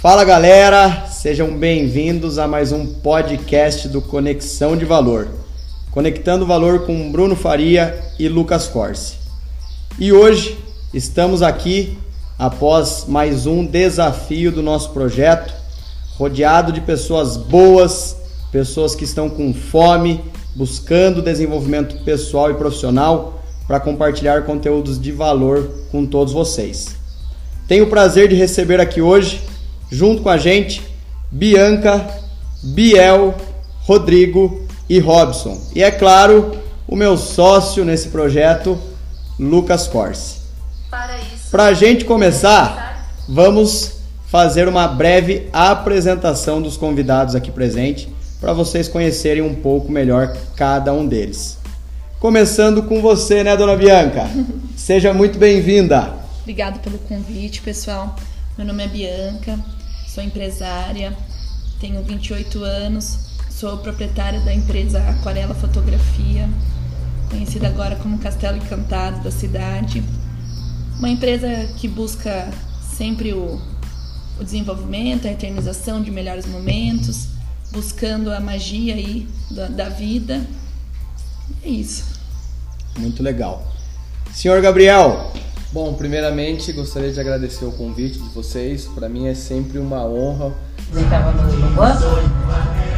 Fala galera, sejam bem-vindos a mais um podcast do Conexão de Valor. Conectando Valor com Bruno Faria e Lucas Corse. E hoje estamos aqui após mais um desafio do nosso projeto, rodeado de pessoas boas, pessoas que estão com fome, buscando desenvolvimento pessoal e profissional para compartilhar conteúdos de valor com todos vocês. Tenho o prazer de receber aqui hoje, junto com a gente, Bianca, Biel, Rodrigo e Robson. E é claro, o meu sócio nesse projeto, Lucas Corse. Para a gente começar, vamos fazer uma breve apresentação dos convidados aqui presentes para vocês conhecerem um pouco melhor cada um deles. Começando com você, né, dona Bianca? Seja muito bem-vinda. Obrigada pelo convite, pessoal. Meu nome é Bianca, sou empresária, tenho 28 anos, sou proprietária da empresa Aquarela Fotografia, conhecida agora como Castelo Encantado da cidade. Uma empresa que busca sempre o, o desenvolvimento, a eternização de melhores momentos, buscando a magia aí da, da vida. É isso. Muito legal. Senhor Gabriel. Bom, primeiramente gostaria de agradecer o convite de vocês. Para mim é sempre uma honra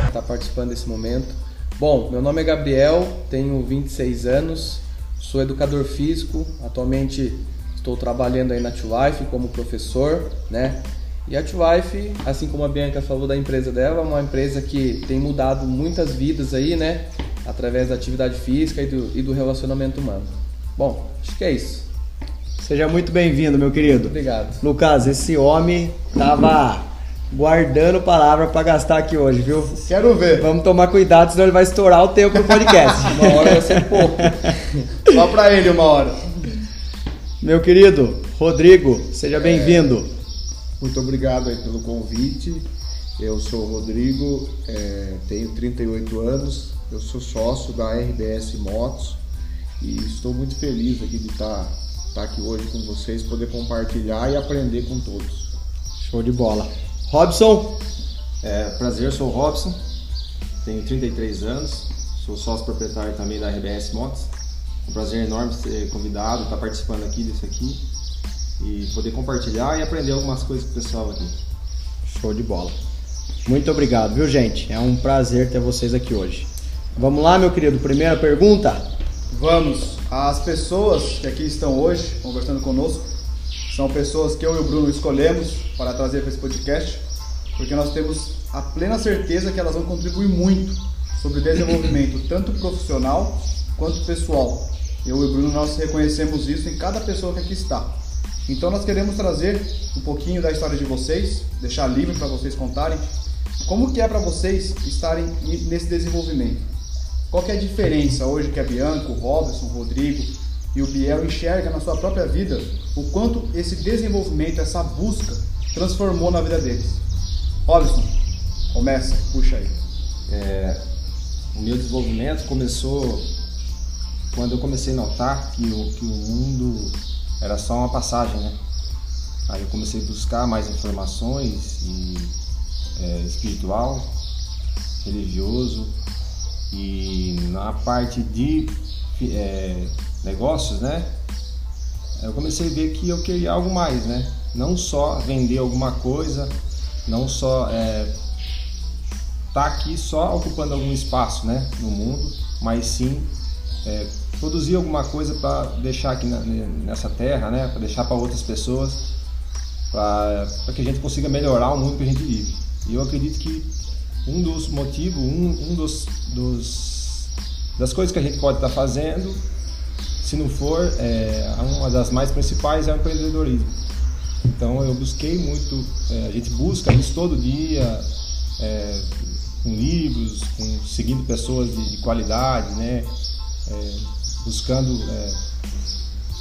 estar participando desse momento. Bom, meu nome é Gabriel, tenho 26 anos, sou educador físico, atualmente estou trabalhando aí na Life como professor, né? E a Twife, assim como a Bianca falou da empresa dela, é uma empresa que tem mudado muitas vidas aí, né? Através da atividade física e do, e do relacionamento humano. Bom, acho que é isso. Seja muito bem-vindo, meu querido. Obrigado. Lucas, esse homem tava guardando palavra para gastar aqui hoje, viu? Quero ver. Vamos tomar cuidado, senão ele vai estourar o tempo do podcast. uma hora vai ser pouco. Só para ele uma hora. Meu querido Rodrigo, seja bem-vindo. Muito obrigado aí pelo convite. Eu sou o Rodrigo, é, tenho 38 anos, eu sou sócio da RBS Motos e estou muito feliz aqui de estar, estar aqui hoje com vocês, poder compartilhar e aprender com todos. Show de bola. Robson? É, prazer, sou o Robson, tenho 33 anos, sou sócio proprietário também da RBS Motos. É um prazer enorme ser convidado, estar participando aqui desse aqui e poder compartilhar e aprender algumas coisas com o pessoal aqui. Show de bola. Muito obrigado, viu, gente? É um prazer ter vocês aqui hoje. Vamos lá, meu querido. Primeira pergunta? Vamos. As pessoas que aqui estão hoje conversando conosco são pessoas que eu e o Bruno escolhemos para trazer para esse podcast, porque nós temos a plena certeza que elas vão contribuir muito sobre o desenvolvimento tanto profissional quanto pessoal. Eu e o Bruno nós reconhecemos isso em cada pessoa que aqui está. Então nós queremos trazer um pouquinho da história de vocês, deixar livre para vocês contarem como que é para vocês estarem nesse desenvolvimento. Qual é a diferença hoje que a Bianca, o Robson, o Rodrigo e o Biel enxerga na sua própria vida o quanto esse desenvolvimento, essa busca transformou na vida deles. Robson, começa, puxa aí. É, o meu desenvolvimento começou quando eu comecei a notar que o, que o mundo era só uma passagem, né? Aí eu comecei a buscar mais informações e é, espiritual, religioso e na parte de é, negócios, né? Eu comecei a ver que eu queria algo mais, né? Não só vender alguma coisa, não só é, tá aqui só ocupando algum espaço, né, no mundo, mas sim é, produzir alguma coisa para deixar aqui na, nessa terra, né? Para deixar para outras pessoas, para que a gente consiga melhorar o mundo que a gente vive. E eu acredito que um dos motivos, um, um dos, dos, das coisas que a gente pode estar tá fazendo, se não for, é, uma das mais principais é o empreendedorismo. Então eu busquei muito, é, a gente busca isso todo dia, é, com livros, com, seguindo pessoas de, de qualidade, né? é, buscando é,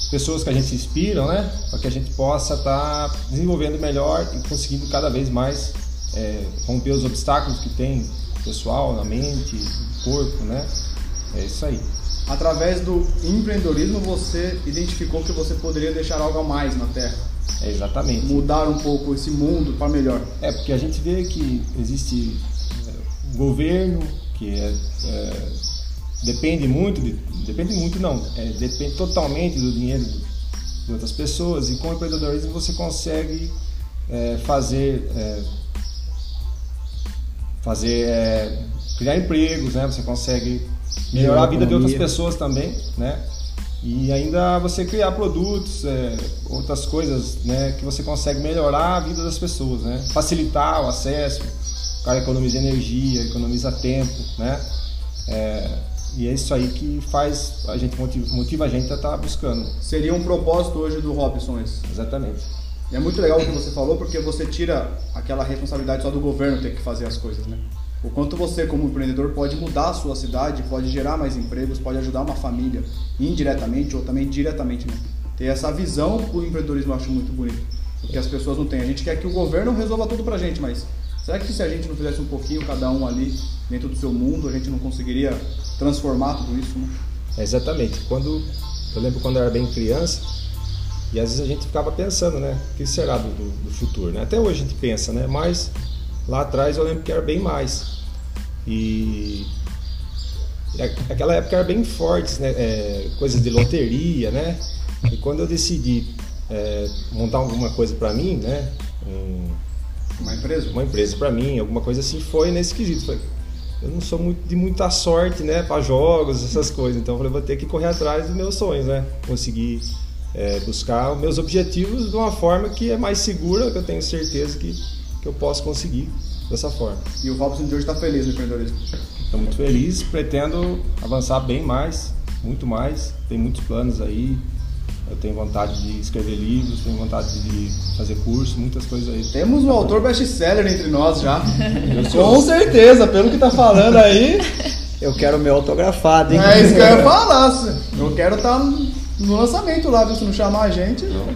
pessoas que a gente se inspiram, né? Para que a gente possa estar tá desenvolvendo melhor e conseguindo cada vez mais é, romper os obstáculos que tem pessoal na mente, no corpo, né? É isso aí. Através do empreendedorismo você identificou que você poderia deixar algo a mais na Terra. É, exatamente. mudar um pouco esse mundo para melhor. É, porque a gente vê que existe é, um governo que é, é, depende muito, de, depende muito não, é, depende totalmente do dinheiro de outras pessoas e com o empreendedorismo você consegue é, fazer é, fazer é, criar empregos, né? Você consegue melhorar a vida de outras pessoas também, né? E ainda você criar produtos, é, outras coisas, né? Que você consegue melhorar a vida das pessoas, né? Facilitar o acesso, o cara economiza energia, economiza tempo, né? É, e é isso aí que faz a gente motiva, motiva a gente a estar tá buscando. Seria um propósito hoje do Robson esse. Exatamente. E é muito legal o que você falou, porque você tira aquela responsabilidade só do governo ter que fazer as coisas, né? O quanto você, como empreendedor, pode mudar a sua cidade, pode gerar mais empregos, pode ajudar uma família indiretamente ou também diretamente, né? Ter essa visão o empreendedorismo eu acho muito bonito. Porque as pessoas não têm. A gente quer que o governo resolva tudo pra gente, mas será que se a gente não fizesse um pouquinho, cada um ali, dentro do seu mundo, a gente não conseguiria transformar tudo isso, né? É exatamente. Quando eu lembro quando eu era bem criança, e às vezes a gente ficava pensando, né? O que será do, do, do futuro, né? Até hoje a gente pensa, né? Mas lá atrás eu lembro que era bem mais. E aquela época era bem fortes, né? É, coisas de loteria, né? E quando eu decidi é, montar alguma coisa para mim, né? Um, uma empresa? Uma empresa para mim, alguma coisa assim, foi nesse quesito. Falei, eu não sou muito, de muita sorte, né? Para jogos, essas coisas. Então eu falei, vou ter que correr atrás dos meus sonhos, né? Conseguir é, buscar meus objetivos de uma forma que é mais segura, que eu tenho certeza que, que eu posso conseguir dessa forma. E o Robson de hoje está feliz no empreendedorismo? Estou muito feliz, pretendo avançar bem mais, muito mais. Tem muitos planos aí. Eu tenho vontade de escrever livros, tenho vontade de fazer curso, muitas coisas aí. Temos um autor best-seller entre nós já. Com certeza, pelo que tá falando aí. Eu quero meu autografado, hein? É isso que eu ia falar. Eu quero estar tá no lançamento lá, viu? Se não chamar a gente. Não.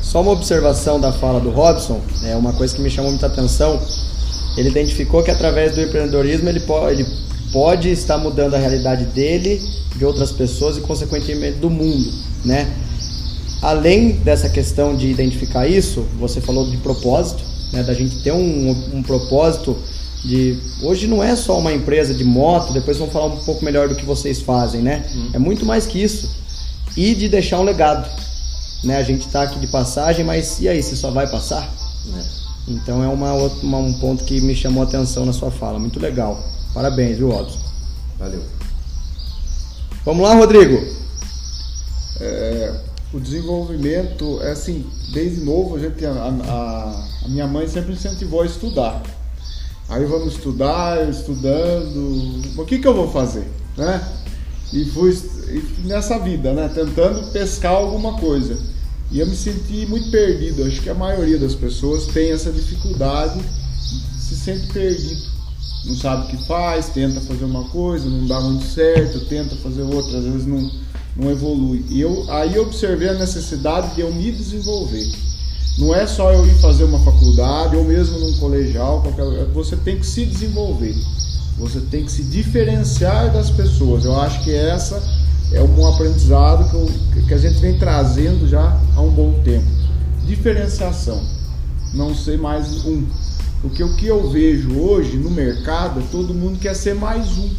Só uma observação da fala do Robson, é uma coisa que me chamou muita atenção. Ele identificou que através do empreendedorismo ele pode, ele pode estar mudando a realidade dele, de outras pessoas e consequentemente do mundo, né? Além dessa questão de identificar isso, você falou de propósito, né? Da gente ter um, um propósito de hoje não é só uma empresa de moto, depois vamos falar um pouco melhor do que vocês fazem, né? Hum. É muito mais que isso. E de deixar um legado. Né? A gente está aqui de passagem, mas e aí, você só vai passar? É. Então é uma, uma, um ponto que me chamou a atenção na sua fala. Muito legal. Parabéns, viu, Robson? Valeu. Vamos lá, Rodrigo. É, o desenvolvimento é assim, desde novo a gente a, a, a minha mãe sempre incentivou a estudar. Aí vamos estudar, estudando. O que, que eu vou fazer? Né? E fui nessa vida, né? Tentando pescar alguma coisa. E eu me senti muito perdido. Acho que a maioria das pessoas tem essa dificuldade, se sente perdido. Não sabe o que faz, tenta fazer uma coisa, não dá muito certo, tenta fazer outra, às vezes não, não evolui. E eu, aí eu observei a necessidade de eu me desenvolver. Não é só eu ir fazer uma faculdade ou mesmo num colegial, qualquer, você tem que se desenvolver. Você tem que se diferenciar das pessoas. Eu acho que essa é um aprendizado que, eu, que a gente vem trazendo já há um bom tempo. Diferenciação. Não ser mais um. Porque o que eu vejo hoje no mercado, todo mundo quer ser mais um.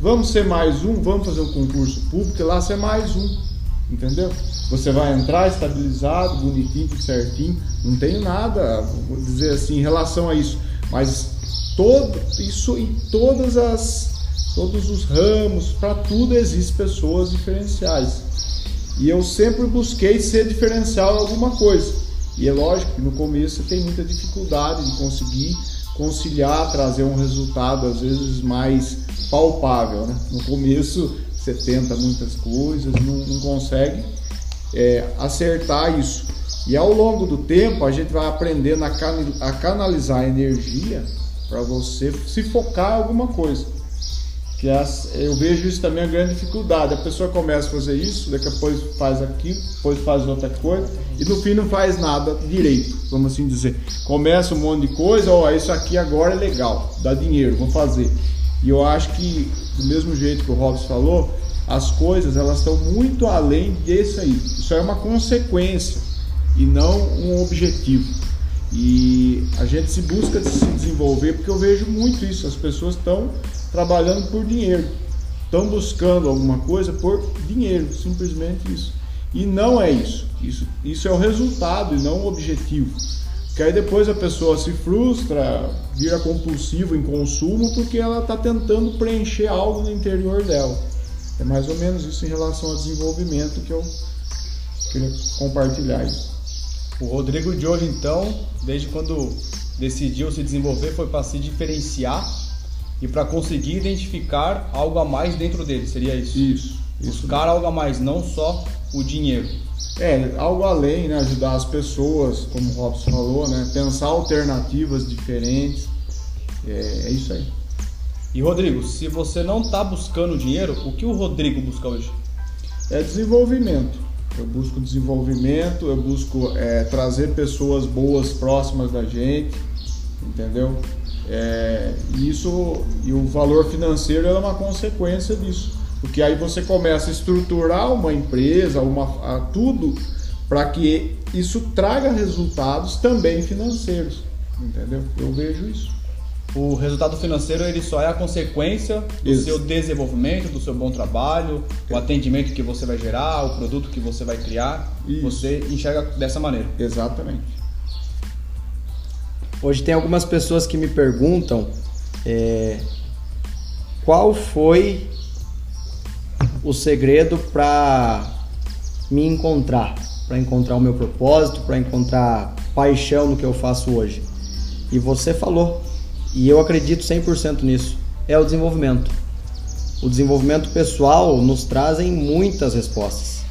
Vamos ser mais um, vamos fazer um concurso público e lá ser mais um. Entendeu? Você vai entrar estabilizado, bonitinho, certinho. Não tenho nada, vou dizer assim, em relação a isso. Mas todo isso em todas as todos os ramos, para tudo existe pessoas diferenciais. E eu sempre busquei ser diferencial em alguma coisa. E é lógico que no começo você tem muita dificuldade de conseguir conciliar, trazer um resultado às vezes mais palpável. Né? No começo você tenta muitas coisas, não, não consegue é, acertar isso. E ao longo do tempo a gente vai aprendendo a, can a canalizar a energia para você se focar em alguma coisa. Que as, eu vejo isso também a grande dificuldade. A pessoa começa a fazer isso, pouco faz aquilo, depois faz outra coisa e no fim não faz nada direito, vamos assim dizer. Começa um monte de coisa, ó, isso aqui agora é legal, dá dinheiro, vou fazer. E eu acho que do mesmo jeito que o Robson falou, as coisas elas estão muito além disso aí. Isso é uma consequência e não um objetivo. E a gente se busca se desenvolver porque eu vejo muito isso. As pessoas estão trabalhando por dinheiro, estão buscando alguma coisa por dinheiro, simplesmente isso. E não é isso. Isso, isso é o resultado e não o objetivo. Que aí depois a pessoa se frustra, vira compulsivo em consumo porque ela está tentando preencher algo no interior dela. É mais ou menos isso em relação ao desenvolvimento que eu queria compartilhar. O Rodrigo de hoje, então, desde quando decidiu se desenvolver, foi para se diferenciar e para conseguir identificar algo a mais dentro dele. Seria isso? Isso. Buscar algo a mais, não só o dinheiro. É, algo além, né? Ajudar as pessoas, como o Robson falou, né? Pensar alternativas diferentes. É, é isso aí. E Rodrigo, se você não está buscando dinheiro, o que o Rodrigo busca hoje? É desenvolvimento. Eu busco desenvolvimento, eu busco é, trazer pessoas boas próximas da gente, entendeu? É, isso e o valor financeiro é uma consequência disso, porque aí você começa a estruturar uma empresa, uma, a, tudo para que isso traga resultados também financeiros, entendeu? Eu vejo isso. O resultado financeiro ele só é a consequência do Isso. seu desenvolvimento, do seu bom trabalho, o atendimento que você vai gerar, o produto que você vai criar. Isso. Você enxerga dessa maneira. Exatamente. Hoje tem algumas pessoas que me perguntam é, qual foi o segredo para me encontrar, para encontrar o meu propósito, para encontrar paixão no que eu faço hoje. E você falou, e eu acredito 100% nisso, é o desenvolvimento. O desenvolvimento pessoal nos trazem muitas respostas.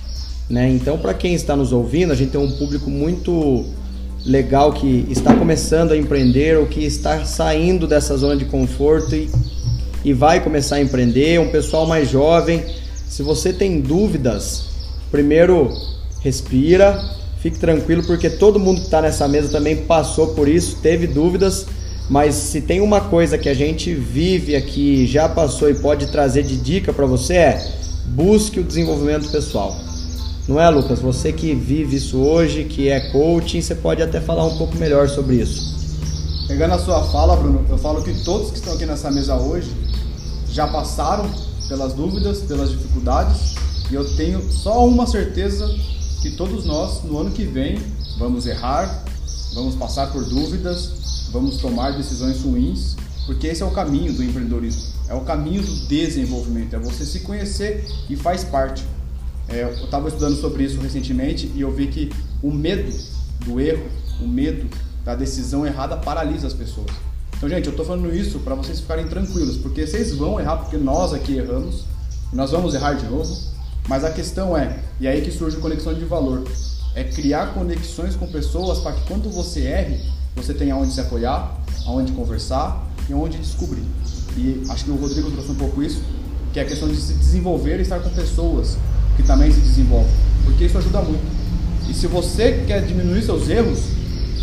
Né? Então, para quem está nos ouvindo, a gente tem um público muito legal que está começando a empreender ou que está saindo dessa zona de conforto e, e vai começar a empreender, um pessoal mais jovem. Se você tem dúvidas, primeiro respira, fique tranquilo, porque todo mundo que está nessa mesa também passou por isso, teve dúvidas, mas se tem uma coisa que a gente vive aqui, já passou e pode trazer de dica para você é busque o desenvolvimento pessoal. Não é, Lucas? Você que vive isso hoje, que é coaching, você pode até falar um pouco melhor sobre isso. Pegando a sua fala, Bruno, eu falo que todos que estão aqui nessa mesa hoje já passaram pelas dúvidas, pelas dificuldades, e eu tenho só uma certeza que todos nós, no ano que vem, vamos errar, vamos passar por dúvidas, vamos tomar decisões ruins, porque esse é o caminho do empreendedorismo, é o caminho do desenvolvimento, é você se conhecer e faz parte. É, eu estava estudando sobre isso recentemente e eu vi que o medo do erro, o medo da decisão errada paralisa as pessoas. Então, gente, eu estou falando isso para vocês ficarem tranquilos, porque vocês vão errar, porque nós aqui erramos, nós vamos errar de novo, mas a questão é, e é aí que surge conexão de valor, é criar conexões com pessoas para que quando você erre, você tenha onde se apoiar, aonde conversar e onde descobrir. E acho que o Rodrigo trouxe um pouco isso, que é a questão de se desenvolver e estar com pessoas que também se desenvolvem, porque isso ajuda muito. E se você quer diminuir seus erros,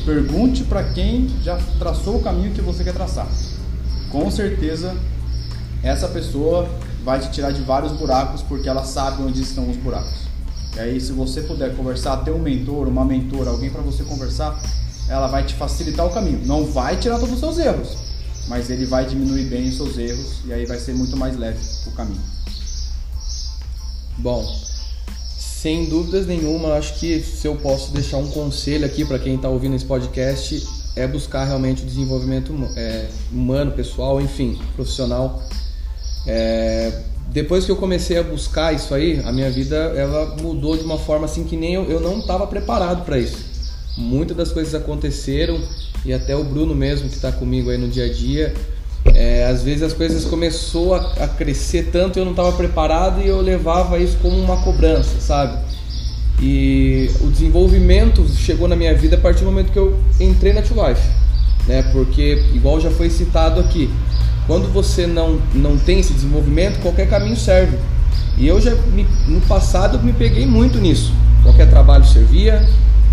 pergunte para quem já traçou o caminho que você quer traçar. Com certeza, essa pessoa vai te tirar de vários buracos porque ela sabe onde estão os buracos. E aí, se você puder conversar, ter um mentor, uma mentora, alguém para você conversar, ela vai te facilitar o caminho. Não vai tirar todos os seus erros, mas ele vai diminuir bem os seus erros e aí vai ser muito mais leve o caminho. Bom, sem dúvidas nenhuma, acho que se eu posso deixar um conselho aqui para quem está ouvindo esse podcast é buscar realmente o desenvolvimento é, humano, pessoal, enfim, profissional. É, depois que eu comecei a buscar isso aí, a minha vida ela mudou de uma forma assim que nem eu, eu não estava preparado para isso. Muitas das coisas aconteceram e até o Bruno mesmo que está comigo aí no dia a dia, é, às vezes as coisas começou a, a crescer tanto eu não estava preparado e eu levava isso como uma cobrança, sabe? E o desenvolvimento chegou na minha vida a partir do momento que eu entrei na Tio Life, né? Porque igual já foi citado aqui, quando você não não tem esse desenvolvimento, qualquer caminho serve. E eu já me, no passado me peguei muito nisso. Qualquer trabalho servia,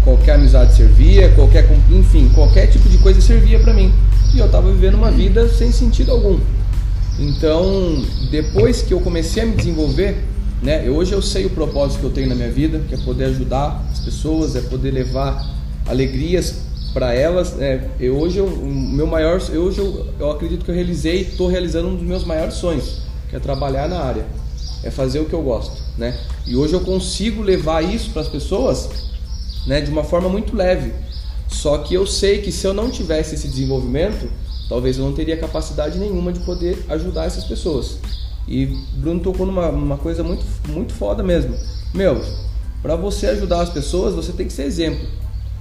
qualquer amizade servia, qualquer enfim, qualquer tipo de coisa servia para mim. E eu estava vivendo uma vida sem sentido algum. Então, depois que eu comecei a me desenvolver, Né? Hoje eu sei o propósito que eu tenho na minha vida, que é poder ajudar as pessoas, é poder levar alegrias para elas. É, eu, hoje eu, o meu maior, eu, hoje eu, eu acredito que eu realizei, estou realizando um dos meus maiores sonhos, que é trabalhar na área, é fazer o que eu gosto, né? E hoje eu consigo levar isso para as pessoas, né, de uma forma muito leve. Só que eu sei que se eu não tivesse esse desenvolvimento, talvez eu não teria capacidade nenhuma de poder ajudar essas pessoas. E Bruno tocou numa, numa coisa muito, muito foda mesmo. Meu, para você ajudar as pessoas, você tem que ser exemplo.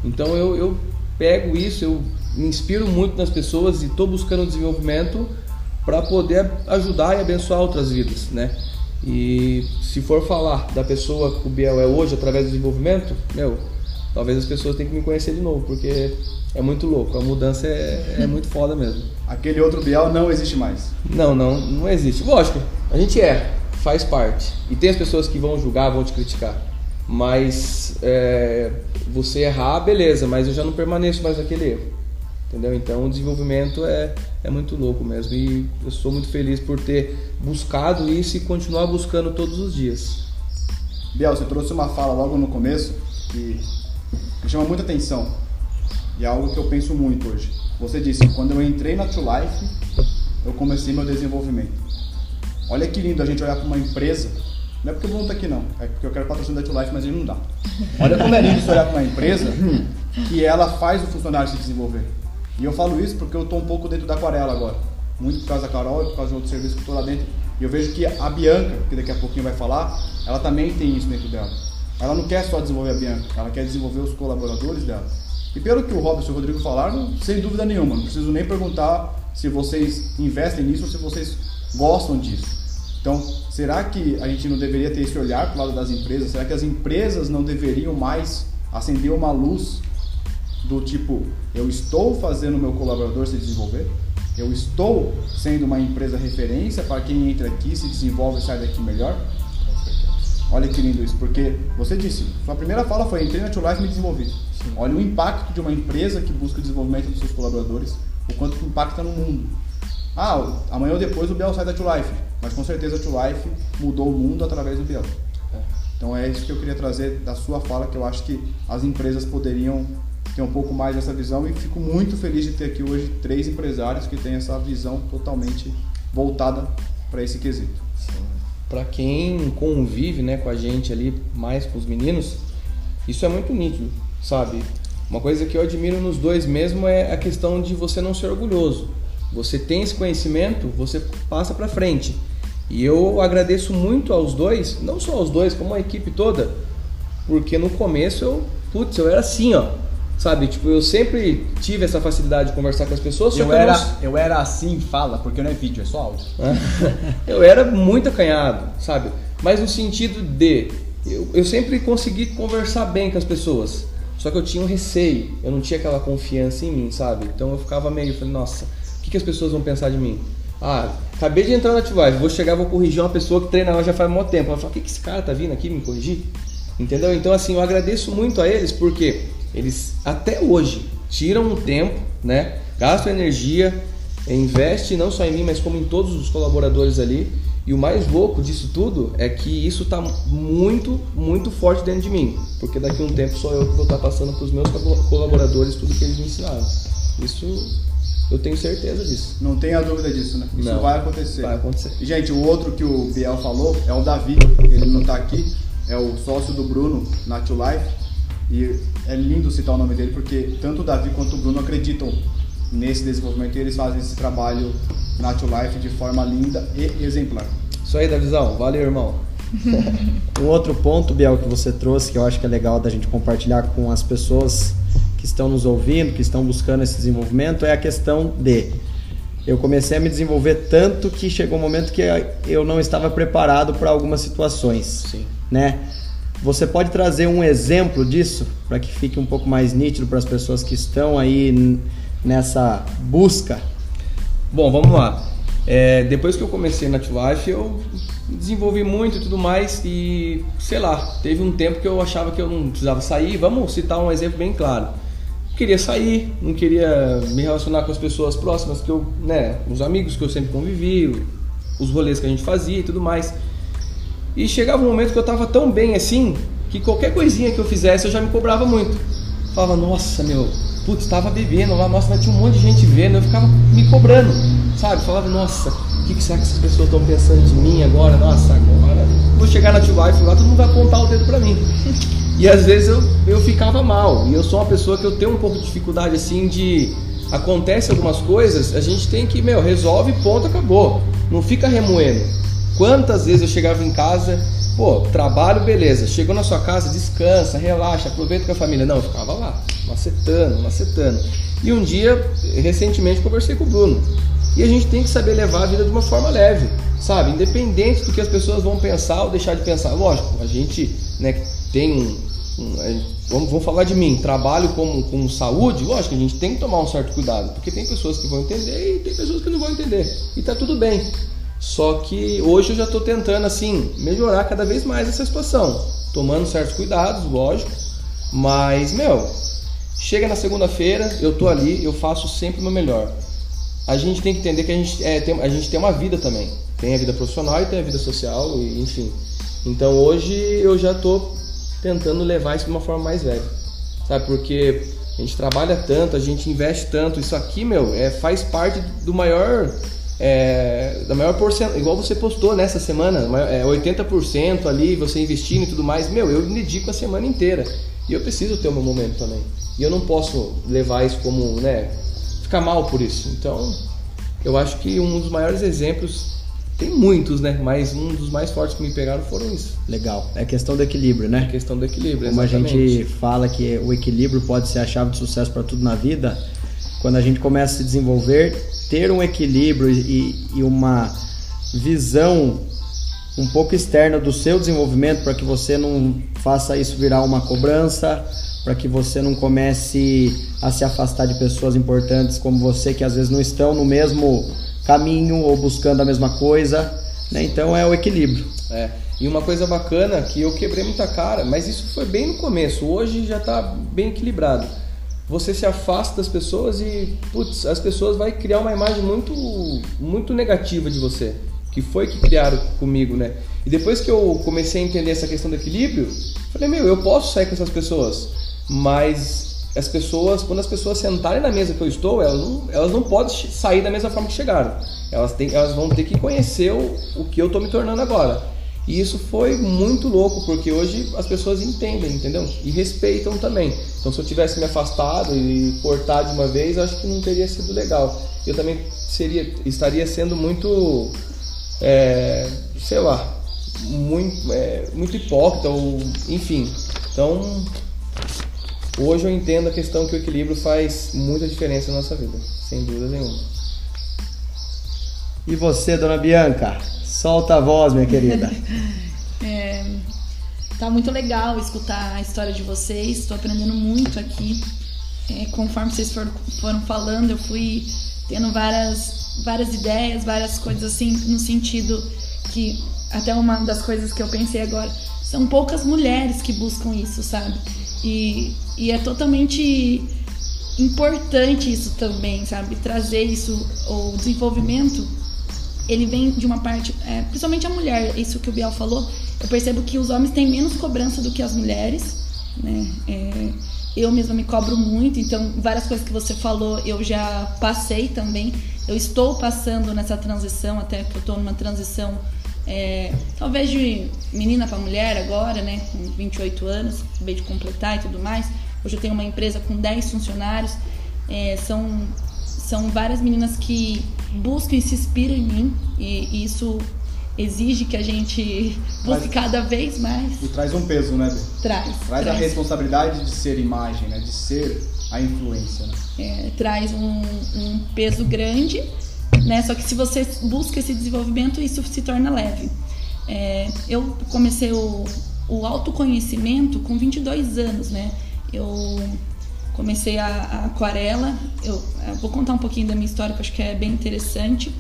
Então eu, eu pego isso, eu me inspiro muito nas pessoas e estou buscando desenvolvimento para poder ajudar e abençoar outras vidas, né? E se for falar da pessoa que o Biel é hoje através do desenvolvimento, meu, talvez as pessoas tenham que me conhecer de novo, porque é muito louco, a mudança é, é muito foda mesmo. Aquele outro Biel não existe mais. Não, não, não existe. Lógico, a gente é, faz parte. E tem as pessoas que vão julgar, vão te criticar. Mas é, você errar, beleza, mas eu já não permaneço mais naquele erro. Entendeu? Então o desenvolvimento é, é muito louco mesmo. E eu sou muito feliz por ter buscado isso e continuar buscando todos os dias. Biel, você trouxe uma fala logo no começo que me chama muita atenção. E é algo que eu penso muito hoje. Você disse, quando eu entrei na True Life, eu comecei meu desenvolvimento. Olha que lindo a gente olhar para uma empresa não é porque o Bruno tá aqui não, é porque eu quero patrocínio da Tio Life, mas ele não dá. Olha como é lindo você olhar para uma empresa que ela faz o funcionário se desenvolver. E eu falo isso porque eu estou um pouco dentro da aquarela agora. Muito por causa da Carol e por causa de outro serviço que estou lá dentro. E eu vejo que a Bianca, que daqui a pouquinho vai falar, ela também tem isso dentro dela. Ela não quer só desenvolver a Bianca, ela quer desenvolver os colaboradores dela. E pelo que o Robson e o Rodrigo falaram, sem dúvida nenhuma, não preciso nem perguntar se vocês investem nisso ou se vocês gostam disso. Então, será que a gente não deveria ter esse olhar para o lado das empresas? Será que as empresas não deveriam mais acender uma luz do tipo, eu estou fazendo o meu colaborador se desenvolver? Eu estou sendo uma empresa referência para quem entra aqui, se desenvolve e sai daqui melhor? Olha que lindo isso, porque você disse, sua primeira fala foi entrei na Tio Life e me desenvolvi. Sim. Olha o impacto de uma empresa que busca o desenvolvimento dos seus colaboradores, o quanto que impacta no mundo. Ah, amanhã ou depois o Biel sai da Tio Life. Mas com certeza a True Life mudou o mundo através do Biel. É. Então é isso que eu queria trazer da sua fala, que eu acho que as empresas poderiam ter um pouco mais dessa visão e fico muito feliz de ter aqui hoje três empresários que têm essa visão totalmente voltada para esse quesito. Para quem convive né, com a gente ali, mais com os meninos, isso é muito nítido, sabe? Uma coisa que eu admiro nos dois mesmo é a questão de você não ser orgulhoso. Você tem esse conhecimento, você passa para frente. E eu agradeço muito aos dois, não só aos dois, como a equipe toda, porque no começo eu, putz, eu era assim, ó. Sabe, tipo, eu sempre tive essa facilidade de conversar com as pessoas. Eu, era, eu, não... eu era assim, fala, porque não é vídeo, é só áudio. eu era muito acanhado, sabe? Mas no sentido de, eu, eu sempre consegui conversar bem com as pessoas. Só que eu tinha um receio, eu não tinha aquela confiança em mim, sabe? Então eu ficava meio, falei, nossa, o que, que as pessoas vão pensar de mim? Ah, acabei de entrar na Ativive, vou chegar, vou corrigir uma pessoa que treina lá já faz muito tempo. Ela fala, o que, que esse cara tá vindo aqui me corrigir? Entendeu? Então, assim, eu agradeço muito a eles porque eles até hoje tiram um tempo, né? Gastam energia, investe não só em mim, mas como em todos os colaboradores ali. E o mais louco disso tudo é que isso está muito, muito forte dentro de mim. Porque daqui a um tempo sou eu que vou estar tá passando para os meus colaboradores tudo que eles me ensinaram. Isso eu tenho certeza disso. Não tenha dúvida disso, né? Isso não, vai acontecer. Vai acontecer. E, gente, o outro que o Biel falou é o Davi, ele não está aqui, é o sócio do Bruno na Two Life. E é lindo citar o nome dele porque tanto o Davi quanto o Bruno acreditam nesse desenvolvimento e eles fazem esse trabalho na Two Life de forma linda e exemplar. Isso aí, Davizão. Valeu, irmão. um outro ponto, Biel, que você trouxe, que eu acho que é legal da gente compartilhar com as pessoas que estão nos ouvindo, que estão buscando esse desenvolvimento, é a questão de eu comecei a me desenvolver tanto que chegou um momento que eu não estava preparado para algumas situações, Sim. né? Você pode trazer um exemplo disso para que fique um pouco mais nítido para as pessoas que estão aí nessa busca? Bom, vamos lá. É, depois que eu comecei na Life, eu desenvolvi muito e tudo mais e sei lá, teve um tempo que eu achava que eu não precisava sair. Vamos citar um exemplo bem claro queria sair, não queria me relacionar com as pessoas próximas que eu, né, os amigos que eu sempre convivi, os rolês que a gente fazia e tudo mais. E chegava um momento que eu tava tão bem assim, que qualquer coisinha que eu fizesse eu já me cobrava muito. Falava, nossa, meu, putz, tava bebendo lá, nossa, mas tinha um monte de gente vendo, eu ficava me cobrando, sabe? Falava, nossa, o que, que será que essas pessoas estão pensando de mim agora? Nossa, agora vou chegar na Tio Life lá, todo mundo vai apontar o dedo pra mim. E às vezes eu, eu ficava mal, e eu sou uma pessoa que eu tenho um pouco de dificuldade assim de. Acontece algumas coisas, a gente tem que, meu, resolve, ponto, acabou. Não fica remoendo. Quantas vezes eu chegava em casa, pô, trabalho, beleza. Chegou na sua casa, descansa, relaxa, aproveita com a família. Não, eu ficava lá, macetando, macetando. E um dia, recentemente, conversei com o Bruno. E a gente tem que saber levar a vida de uma forma leve, sabe? Independente do que as pessoas vão pensar ou deixar de pensar. Lógico, a gente né, tem um. um é, vamos, vamos falar de mim, trabalho com, com saúde, lógico, a gente tem que tomar um certo cuidado, porque tem pessoas que vão entender e tem pessoas que não vão entender. E tá tudo bem. Só que hoje eu já estou tentando assim melhorar cada vez mais essa situação, tomando certos cuidados, lógico. Mas meu, chega na segunda-feira, eu tô ali, eu faço sempre o meu melhor. A gente tem que entender que a gente, é, tem, a gente tem uma vida também. Tem a vida profissional e tem a vida social, e, enfim. Então hoje eu já estou tentando levar isso de uma forma mais leve. Sabe? Porque a gente trabalha tanto, a gente investe tanto. Isso aqui, meu, é, faz parte do maior é, da maior porcentagem, igual você postou nessa semana, é, 80% ali, você investindo e tudo mais, meu, eu me dedico a semana inteira. E eu preciso ter o meu momento também. E eu não posso levar isso como, né, ficar mal por isso. Então, eu acho que um dos maiores exemplos, tem muitos, né, mas um dos mais fortes que me pegaram foram isso. Legal. É questão do equilíbrio, né? É questão do equilíbrio, Como exatamente. a gente fala que o equilíbrio pode ser a chave de sucesso para tudo na vida, quando a gente começa a se desenvolver, ter um equilíbrio e, e uma visão um pouco externa do seu desenvolvimento para que você não faça isso virar uma cobrança, para que você não comece a se afastar de pessoas importantes como você que às vezes não estão no mesmo caminho ou buscando a mesma coisa, né? Então é o equilíbrio. É. E uma coisa bacana que eu quebrei muita cara, mas isso foi bem no começo. Hoje já está bem equilibrado. Você se afasta das pessoas e, putz, as pessoas vai criar uma imagem muito, muito negativa de você, que foi que criaram comigo, né? E depois que eu comecei a entender essa questão do equilíbrio, falei, meu, eu posso sair com essas pessoas, mas as pessoas, quando as pessoas sentarem na mesa que eu estou, elas não, elas não podem sair da mesma forma que chegaram. Elas, têm, elas vão ter que conhecer o, o que eu estou me tornando agora. E isso foi muito louco, porque hoje as pessoas entendem, entendeu? E respeitam também. Então, se eu tivesse me afastado e cortado de uma vez, acho que não teria sido legal. Eu também seria, estaria sendo muito, é, sei lá, muito, é, muito hipócrita, ou, enfim. Então, hoje eu entendo a questão que o equilíbrio faz muita diferença na nossa vida, sem dúvida nenhuma. E você, dona Bianca? Solta a voz, minha querida. é, tá muito legal escutar a história de vocês. Estou aprendendo muito aqui. É, conforme vocês foram, falando, eu fui tendo várias, várias ideias, várias coisas assim, no sentido que até uma das coisas que eu pensei agora são poucas mulheres que buscam isso, sabe? E, e é totalmente importante isso também, sabe? Trazer isso, o desenvolvimento ele vem de uma parte, é, principalmente a mulher, isso que o Biel falou, eu percebo que os homens têm menos cobrança do que as mulheres, né? É, eu mesma me cobro muito, então várias coisas que você falou eu já passei também. Eu estou passando nessa transição, até que eu estou numa transição, é, talvez de menina para mulher agora, né? Com 28 anos, acabei de completar e tudo mais. Hoje eu tenho uma empresa com 10 funcionários. É, são, são várias meninas que buscam e se inspiram em mim e, e isso exige que a gente busque cada vez mais. E traz um peso, né, Bê? Traz. Traz, traz. a responsabilidade de ser imagem, né? De ser a influência, né? É, traz um, um, peso grande, né? Só que se você busca esse desenvolvimento, isso se torna leve. É, eu comecei o, o autoconhecimento com 22 anos, né? Eu comecei a, a aquarela. Eu, eu, vou contar um pouquinho da minha história que acho que é bem interessante.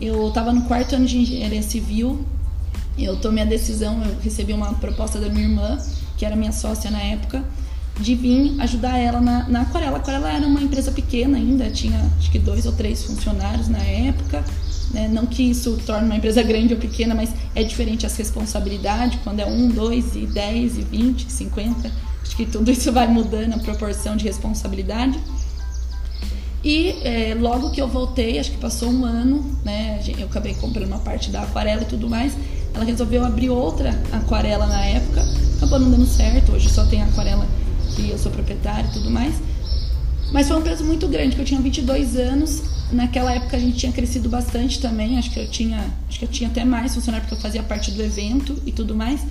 Eu estava no quarto ano de engenharia civil. Eu tomei a decisão, eu recebi uma proposta da minha irmã, que era minha sócia na época, de vir ajudar ela na, na aquarela. A aquarela era uma empresa pequena ainda, tinha acho que dois ou três funcionários na época. Né? Não que isso torne uma empresa grande ou pequena, mas é diferente as responsabilidades, quando é um, dois, e dez, e vinte, cinquenta. Que tudo isso vai mudando a proporção de responsabilidade. E é, logo que eu voltei, acho que passou um ano, né? Eu acabei comprando uma parte da aquarela e tudo mais. Ela resolveu abrir outra aquarela na época, acabou não dando certo. Hoje só tem aquarela que eu sou proprietária e tudo mais. Mas foi um peso muito grande, porque eu tinha 22 anos. Naquela época a gente tinha crescido bastante também. Acho que eu tinha, acho que eu tinha até mais funcionário porque eu fazia parte do evento e tudo mais.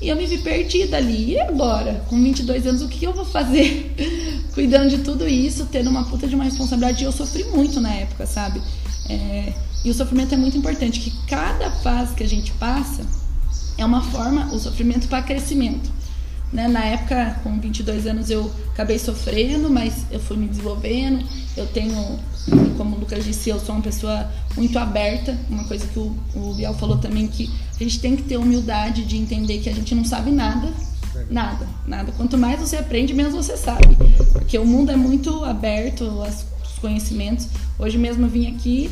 E eu me vi perdida ali. E agora? Com 22 anos, o que eu vou fazer? Cuidando de tudo isso, tendo uma puta de uma responsabilidade. E eu sofri muito na época, sabe? É... E o sofrimento é muito importante, que cada fase que a gente passa é uma forma, o sofrimento para crescimento. Né? Na época, com 22 anos, eu acabei sofrendo, mas eu fui me desenvolvendo. Eu tenho, como o Lucas disse, eu sou uma pessoa muito aberta. Uma coisa que o, o Biel falou também, que a gente tem que ter humildade de entender que a gente não sabe nada. Nada, nada. Quanto mais você aprende, menos você sabe. Porque o mundo é muito aberto, os conhecimentos. Hoje mesmo eu vim aqui,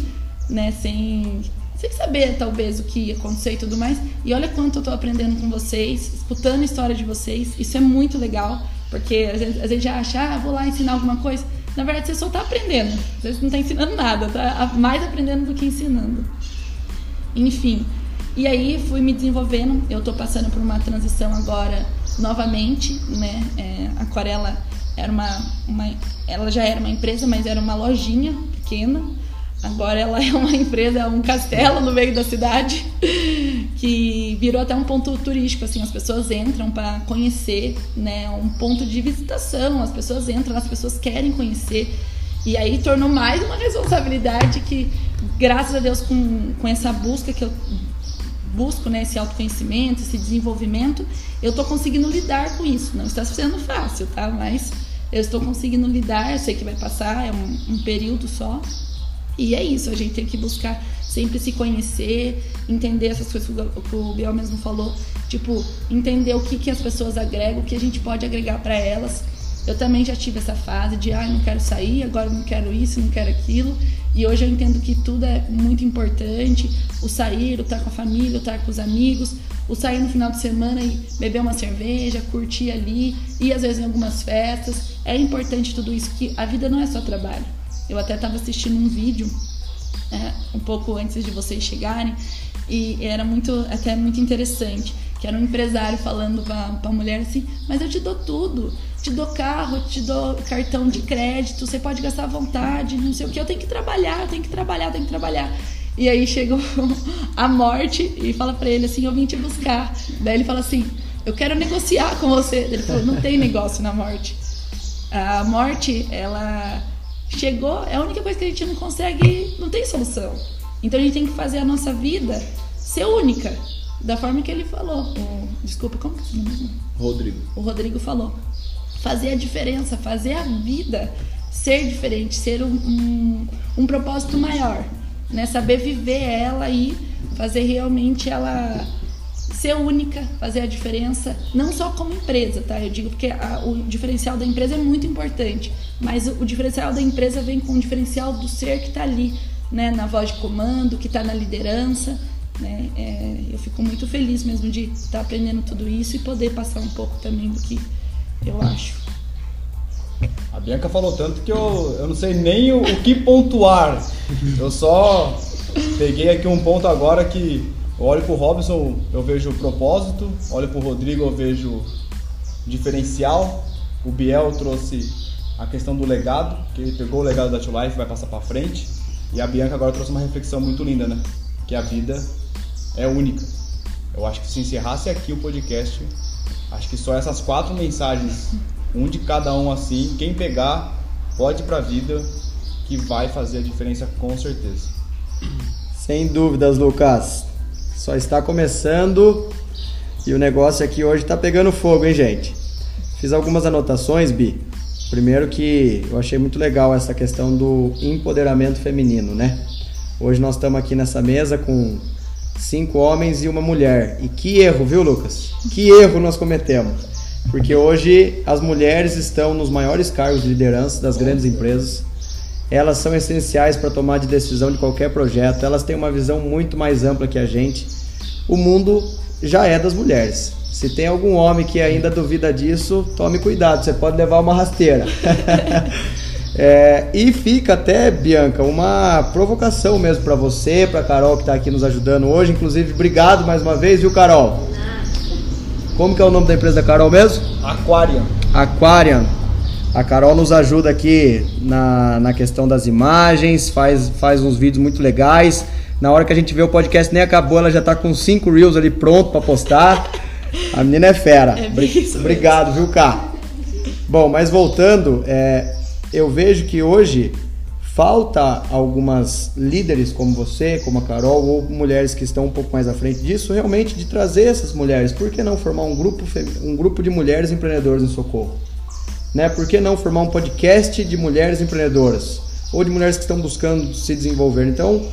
né, sem sem saber talvez o que ia acontecer e tudo mais. E olha quanto eu tô aprendendo com vocês, escutando a história de vocês. Isso é muito legal, porque às vezes, a gente já acha, ah, vou lá ensinar alguma coisa. Na verdade, você só tá aprendendo. Você não tá ensinando nada, tá mais aprendendo do que ensinando. Enfim. E aí fui me desenvolvendo. Eu tô passando por uma transição agora novamente, né? É, Aquarela era uma, uma, ela já era uma empresa, mas era uma lojinha pequena Agora ela é uma empresa, é um castelo no meio da cidade virou até um ponto turístico, assim, as pessoas entram para conhecer, né, um ponto de visitação, as pessoas entram, as pessoas querem conhecer. E aí tornou mais uma responsabilidade que, graças a Deus, com, com essa busca que eu busco, né, esse autoconhecimento, esse desenvolvimento, eu estou conseguindo lidar com isso. Não está sendo fácil, tá? Mas eu estou conseguindo lidar, eu sei que vai passar, é um, um período só, e é isso, a gente tem que buscar sempre se conhecer, entender essas coisas que o Biel mesmo falou, tipo, entender o que, que as pessoas agregam, o que a gente pode agregar para elas. Eu também já tive essa fase de, ah, não quero sair, agora não quero isso, não quero aquilo. E hoje eu entendo que tudo é muito importante. O sair, o estar com a família, o estar com os amigos, o sair no final de semana e beber uma cerveja, curtir ali, e às vezes em algumas festas. É importante tudo isso, que a vida não é só trabalho. Eu até estava assistindo um vídeo é, um pouco antes de vocês chegarem. E era muito até muito interessante que era um empresário falando para a mulher assim mas eu te dou tudo te dou carro te dou cartão de crédito você pode gastar à vontade não sei o que eu tenho que trabalhar eu tenho que trabalhar eu tenho que trabalhar. E aí chegou a morte e fala para ele assim eu vim te buscar. Daí ele fala assim eu quero negociar com você. Ele falou não tem negócio na morte. A morte ela chegou, é a única coisa que a gente não consegue, não tem solução. Então a gente tem que fazer a nossa vida ser única, da forma que ele falou. O, desculpa, como que é? Rodrigo. O Rodrigo falou. Fazer a diferença, fazer a vida ser diferente, ser um, um, um propósito maior. Né? Saber viver ela e fazer realmente ela ser única, fazer a diferença, não só como empresa, tá? Eu digo porque a, o diferencial da empresa é muito importante, mas o, o diferencial da empresa vem com o diferencial do ser que está ali, né? Na voz de comando, que está na liderança, né? É, eu fico muito feliz mesmo de estar tá aprendendo tudo isso e poder passar um pouco também do que eu acho. A Bianca falou tanto que eu, eu não sei nem o, o que pontuar. Eu só peguei aqui um ponto agora que eu olho pro Robson, eu vejo propósito, olho pro Rodrigo, eu vejo diferencial. O Biel trouxe a questão do legado, que ele pegou o legado da Tio Life vai passar para frente. E a Bianca agora trouxe uma reflexão muito linda, né? Que a vida é única. Eu acho que se encerrasse aqui o podcast, acho que só essas quatro mensagens, um de cada um assim, quem pegar pode ir pra vida que vai fazer a diferença com certeza. Sem dúvidas, Lucas. Só está começando e o negócio aqui hoje está pegando fogo, hein, gente? Fiz algumas anotações, Bi. Primeiro que eu achei muito legal essa questão do empoderamento feminino, né? Hoje nós estamos aqui nessa mesa com cinco homens e uma mulher. E que erro, viu, Lucas? Que erro nós cometemos. Porque hoje as mulheres estão nos maiores cargos de liderança das grandes empresas. elas são essenciais para tomar de decisão de qualquer projeto. Elas têm uma visão muito mais ampla que a gente. O mundo já é das mulheres. Se tem algum homem que ainda duvida disso, tome cuidado, você pode levar uma rasteira. é, e fica até, Bianca, uma provocação mesmo para você, para Carol que está aqui nos ajudando hoje. Inclusive, obrigado mais uma vez, viu, Carol? Como que é o nome da empresa da Carol mesmo? Aquarium. Aquarium. A Carol nos ajuda aqui na, na questão das imagens, faz, faz uns vídeos muito legais. Na hora que a gente vê o podcast nem acabou, ela já tá com cinco reels ali pronto para postar. A menina é fera. É isso Obrigado, viu, Cá? Bom, mas voltando, é, eu vejo que hoje falta algumas líderes como você, como a Carol, ou mulheres que estão um pouco mais à frente disso, realmente de trazer essas mulheres. Por que não formar um grupo, um grupo de mulheres empreendedoras em Socorro? Né? Por que não formar um podcast de mulheres empreendedoras? Ou de mulheres que estão buscando se desenvolver? Então,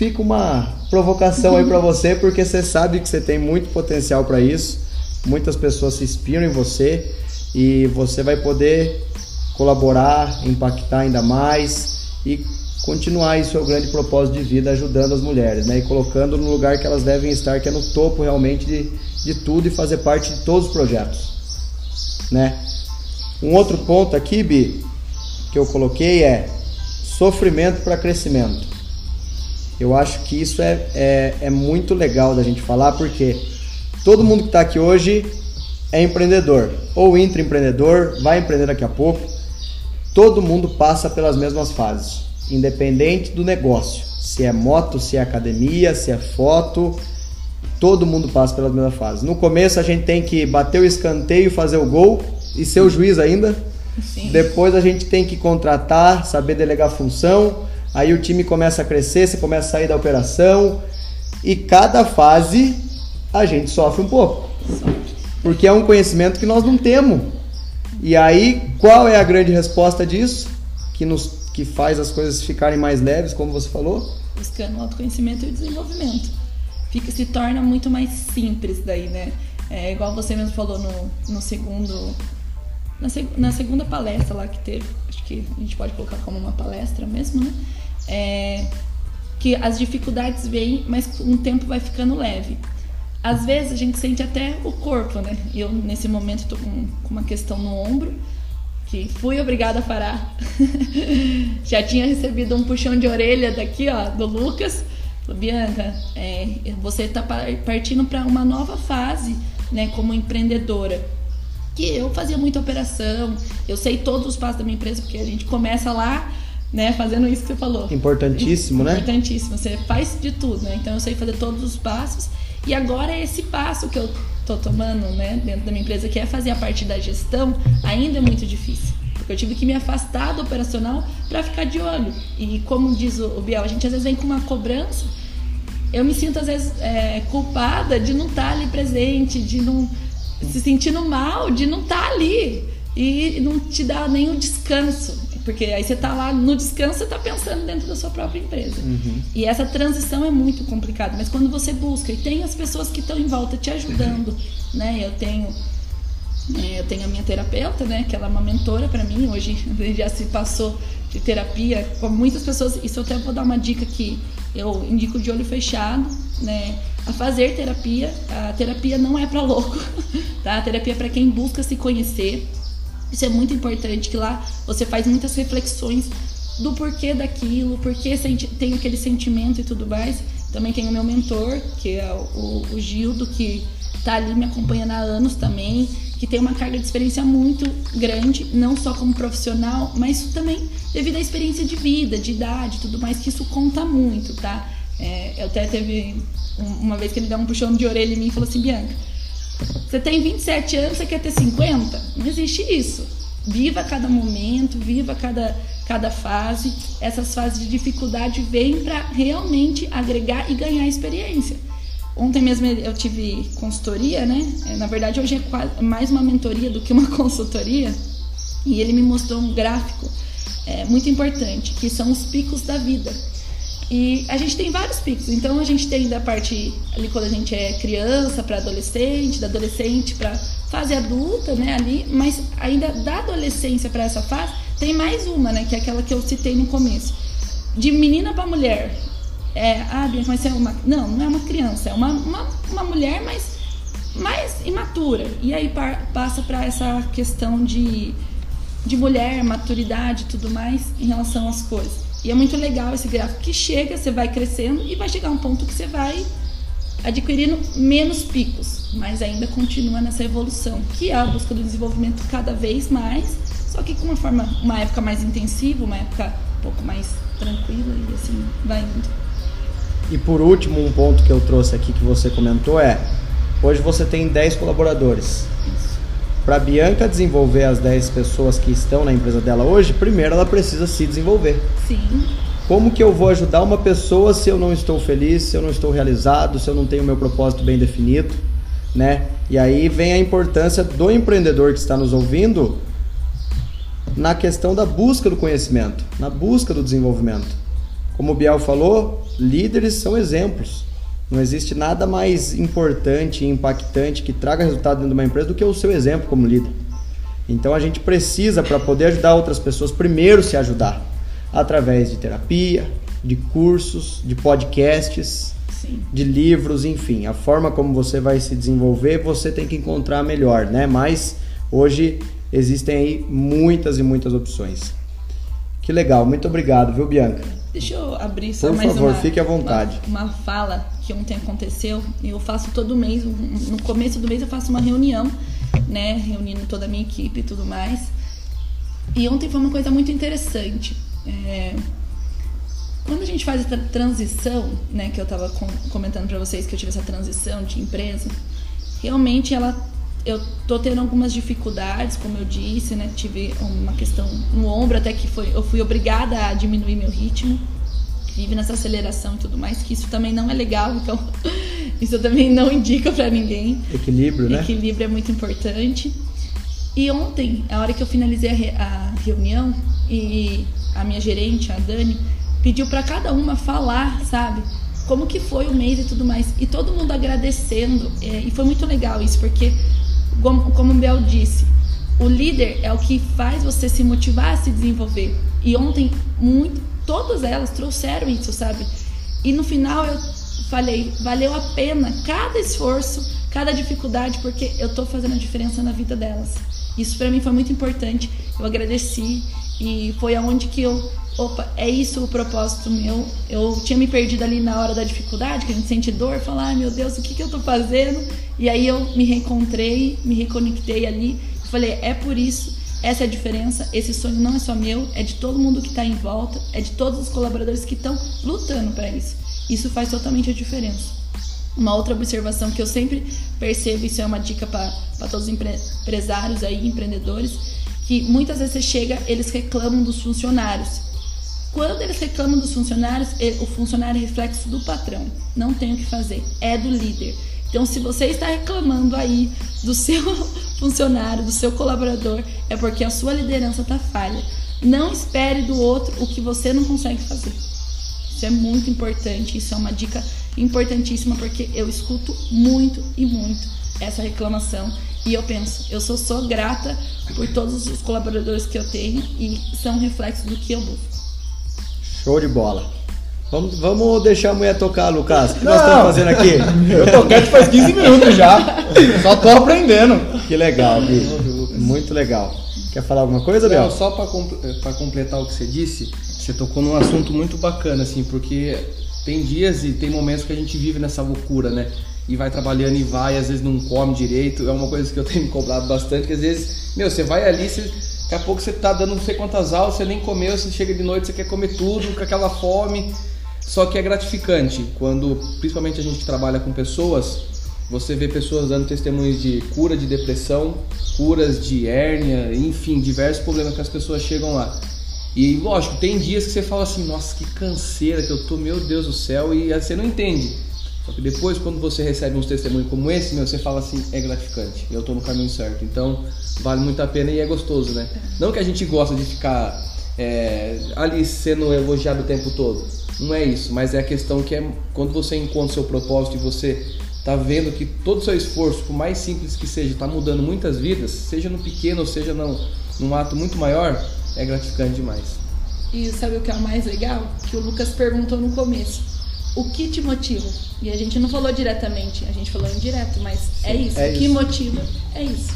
fica uma provocação aí para você, porque você sabe que você tem muito potencial para isso. Muitas pessoas se inspiram em você e você vai poder colaborar, impactar ainda mais e continuar isso o grande propósito de vida, ajudando as mulheres, né? E colocando no lugar que elas devem estar, que é no topo realmente de, de tudo e fazer parte de todos os projetos, né? Um outro ponto aqui, Bi, que eu coloquei é sofrimento para crescimento. Eu acho que isso é, é, é muito legal da gente falar, porque todo mundo que está aqui hoje é empreendedor, ou intraempreendedor, vai empreender daqui a pouco. Todo mundo passa pelas mesmas fases, independente do negócio. Se é moto, se é academia, se é foto, todo mundo passa pelas mesmas fases. No começo a gente tem que bater o escanteio, fazer o gol e ser o juiz ainda. Sim. Depois a gente tem que contratar, saber delegar função. Aí o time começa a crescer, você começa a sair da operação. E cada fase a gente sofre um pouco. Porque é um conhecimento que nós não temos. E aí, qual é a grande resposta disso? Que nos que faz as coisas ficarem mais leves, como você falou? buscando o autoconhecimento e o desenvolvimento. Fica, se torna muito mais simples daí, né? É igual você mesmo falou no, no segundo. Na, seg- na segunda palestra lá que teve, acho que a gente pode colocar como uma palestra mesmo, né? É, que as dificuldades vêm, mas com o tempo vai ficando leve. Às vezes a gente sente até o corpo, né? Eu, nesse momento, tô com, com uma questão no ombro, que fui obrigada a parar. Já tinha recebido um puxão de orelha daqui, ó, do Lucas. Bianca, é, você está partindo para uma nova fase, né, como empreendedora. Que eu fazia muita operação, eu sei todos os passos da minha empresa, porque a gente começa lá, né, fazendo isso que você falou. Importantíssimo, né? Importantíssimo. Você faz de tudo, né? Então eu sei fazer todos os passos. E agora é esse passo que eu tô tomando, né, dentro da minha empresa, que é fazer a parte da gestão, ainda é muito difícil. Porque eu tive que me afastar do operacional para ficar de olho. E como diz o o Biel, a gente às vezes vem com uma cobrança. Eu me sinto às vezes é, culpada de não estar ali presente, de não se sentindo mal, de não estar ali e não te dar nem o descanso. Porque aí você tá lá no descanso, você tá pensando dentro da sua própria empresa. E essa transição é muito complicada. Mas quando você busca e tem as pessoas que estão em volta te ajudando, né? Eu tenho é, eu tenho a minha terapeuta, né? Que ela é uma mentora para mim. Hoje já se passou de terapia com muitas pessoas. Isso eu até vou dar uma dica que eu indico de olho fechado, né? A fazer terapia. A terapia não é para louco, tá? A terapia é para quem busca se conhecer. Isso é muito importante, que lá você faz muitas reflexões do porquê daquilo, porquê tem aquele sentimento e tudo mais. Também tem o meu mentor, que é o, o Gildo, que tá ali me acompanhando há anos também, que tem uma carga de experiência muito grande, não só como profissional, mas também devido à experiência de vida, de idade tudo mais, que isso conta muito, tá? É, eu até teve um- uma vez que ele deu um puxão de orelha em mim e falou assim, Bianca, você tem 27 anos, você quer ter 50? Não existe isso. Viva cada momento, viva cada, cada fase. Essas fases de dificuldade vêm para realmente agregar e ganhar experiência. Ontem mesmo eu tive consultoria, né? É, Na verdade, hoje é quase mais uma mentoria do que uma consultoria. E ele me mostrou um gráfico é, muito importante, que são os picos da vida. E a gente tem vários picos. Então a gente tem da parte ali quando a gente é criança para adolescente, da adolescente para fase adulta, né, ali, mas ainda da adolescência para essa fase tem mais uma, né? Que é aquela que eu citei no começo. De menina para mulher. É, ah, Bianca, mas você é uma. Não, não é uma criança, é uma, uma, uma mulher mais, mais imatura. E aí par, passa para essa questão de, de mulher, maturidade tudo mais em relação às coisas. E é muito legal esse gráfico que chega, você vai crescendo e vai chegar a um ponto que você vai adquirindo menos picos, mas ainda continua nessa evolução, que é a busca do desenvolvimento cada vez mais, só que com uma forma, uma época mais intensiva, uma época um pouco mais tranquila e assim vai indo. E por último, um ponto que eu trouxe aqui que você comentou é: hoje você tem 10 colaboradores. Para a Bianca desenvolver as 10 pessoas que estão na empresa dela hoje, primeiro ela precisa se desenvolver. Sim. Como que eu vou ajudar uma pessoa se eu não estou feliz, se eu não estou realizado, se eu não tenho meu propósito bem definido, né? E aí vem a importância do empreendedor que está nos ouvindo na questão da busca do conhecimento, na busca do desenvolvimento. Como o Biel falou, líderes são exemplos. Não existe nada mais importante e impactante que traga resultado dentro de uma empresa do que o seu exemplo como líder. Então a gente precisa, para poder ajudar outras pessoas, primeiro se ajudar através de terapia, de cursos, de podcasts, Sim. de livros, enfim. A forma como você vai se desenvolver, você tem que encontrar melhor, né? Mas hoje existem aí muitas e muitas opções. Que legal, muito obrigado, viu, Bianca? Deixa eu abrir só Por mais favor, uma, fique à vontade. Uma, uma fala que ontem aconteceu. Eu faço todo mês, no começo do mês eu faço uma reunião, né, reunindo toda a minha equipe e tudo mais. E ontem foi uma coisa muito interessante. É, quando a gente faz essa transição, né, que eu estava comentando para vocês que eu tive essa transição de empresa, realmente ela eu tô tendo algumas dificuldades, como eu disse, né? Tive uma questão no ombro, até que foi, eu fui obrigada a diminuir meu ritmo. Vive nessa aceleração e tudo mais, que isso também não é legal, então isso eu também não indico para ninguém. Equilíbrio, né? Equilíbrio é muito importante. E ontem, a hora que eu finalizei a, re a reunião, e a minha gerente, a Dani, pediu para cada uma falar, sabe? Como que foi o mês e tudo mais. E todo mundo agradecendo. É, e foi muito legal isso, porque como, como o Bel disse, o líder é o que faz você se motivar a se desenvolver. E ontem, muito, todas elas trouxeram isso, sabe? E no final eu falei, valeu a pena cada esforço, cada dificuldade, porque eu tô fazendo a diferença na vida delas. Isso para mim foi muito importante. Eu agradeci e foi aonde que eu, opa, é isso o propósito meu. Eu tinha me perdido ali na hora da dificuldade, que a gente sente dor, falar, ai meu Deus, o que que eu tô fazendo? E aí eu me reencontrei, me reconectei ali falei, é por isso, essa é a diferença, esse sonho não é só meu, é de todo mundo que está em volta, é de todos os colaboradores que estão lutando para isso. Isso faz totalmente a diferença. Uma outra observação que eu sempre percebo, isso é uma dica para todos os empresários aí, empreendedores, que muitas vezes você chega, eles reclamam dos funcionários. Quando eles reclamam dos funcionários, o funcionário é reflexo do patrão. Não tem o que fazer, é do líder. Então, se você está reclamando aí do seu funcionário, do seu colaborador, é porque a sua liderança está falha. Não espere do outro o que você não consegue fazer. Isso é muito importante, isso é uma dica importantíssima porque eu escuto muito e muito essa reclamação e eu penso, eu sou só grata por todos os colaboradores que eu tenho e são reflexos do que eu busco. Show de bola. Vamos, vamos deixar a mulher tocar, Lucas. O que nós estamos fazendo aqui? Eu tô quieto faz 15 minutos já. Só tô aprendendo. Que legal, Bi. Muito legal. Quer falar alguma coisa, Bel? Não, só para completar o que você disse, você tocou num assunto muito bacana, assim, porque tem dias e tem momentos que a gente vive nessa loucura, né? E vai trabalhando e vai, às vezes não come direito. É uma coisa que eu tenho me cobrado bastante, que às vezes, meu, você vai ali, você, daqui a pouco você tá dando não sei quantas aulas, você nem comeu, você chega de noite, você quer comer tudo, com aquela fome. Só que é gratificante quando, principalmente a gente que trabalha com pessoas, você vê pessoas dando testemunhos de cura de depressão, curas de hérnia, enfim, diversos problemas que as pessoas chegam lá. E lógico, tem dias que você fala assim, nossa, que canseira que eu tô, meu Deus do céu, e você não entende. Só que depois, quando você recebe uns testemunhos como esse, meu, você fala assim, é gratificante, eu tô no caminho certo. Então, vale muito a pena e é gostoso, né? Não que a gente gosta de ficar é, ali sendo elogiado o tempo todo. Não é isso, mas é a questão que é quando você encontra o seu propósito e você tá vendo que todo o seu esforço, por mais simples que seja, está mudando muitas vidas, seja no pequeno ou seja no, num ato muito maior, é gratificante demais. E sabe o que é o mais legal? Que o Lucas perguntou no começo. O que te motiva? E a gente não falou diretamente, a gente falou indireto, mas é isso. é o que isso. motiva é isso.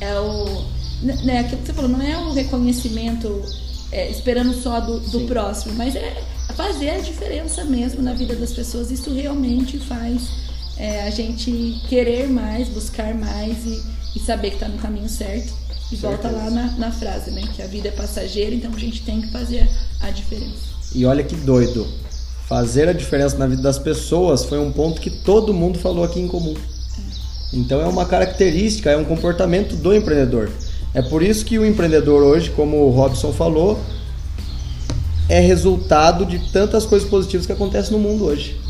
É o. Né, aquilo que você falou, não é o reconhecimento é, esperando só do, do próximo, mas é fazer a diferença mesmo na vida das pessoas. Isso realmente faz é, a gente querer mais, buscar mais e, e saber que está no caminho certo. E volta lá na, na frase, né? Que a vida é passageira, então a gente tem que fazer a diferença. E olha que doido. Fazer a diferença na vida das pessoas foi um ponto que todo mundo falou aqui em comum. Então é uma característica, é um comportamento do empreendedor. É por isso que o empreendedor hoje, como o Robson falou, é resultado de tantas coisas positivas que acontecem no mundo hoje.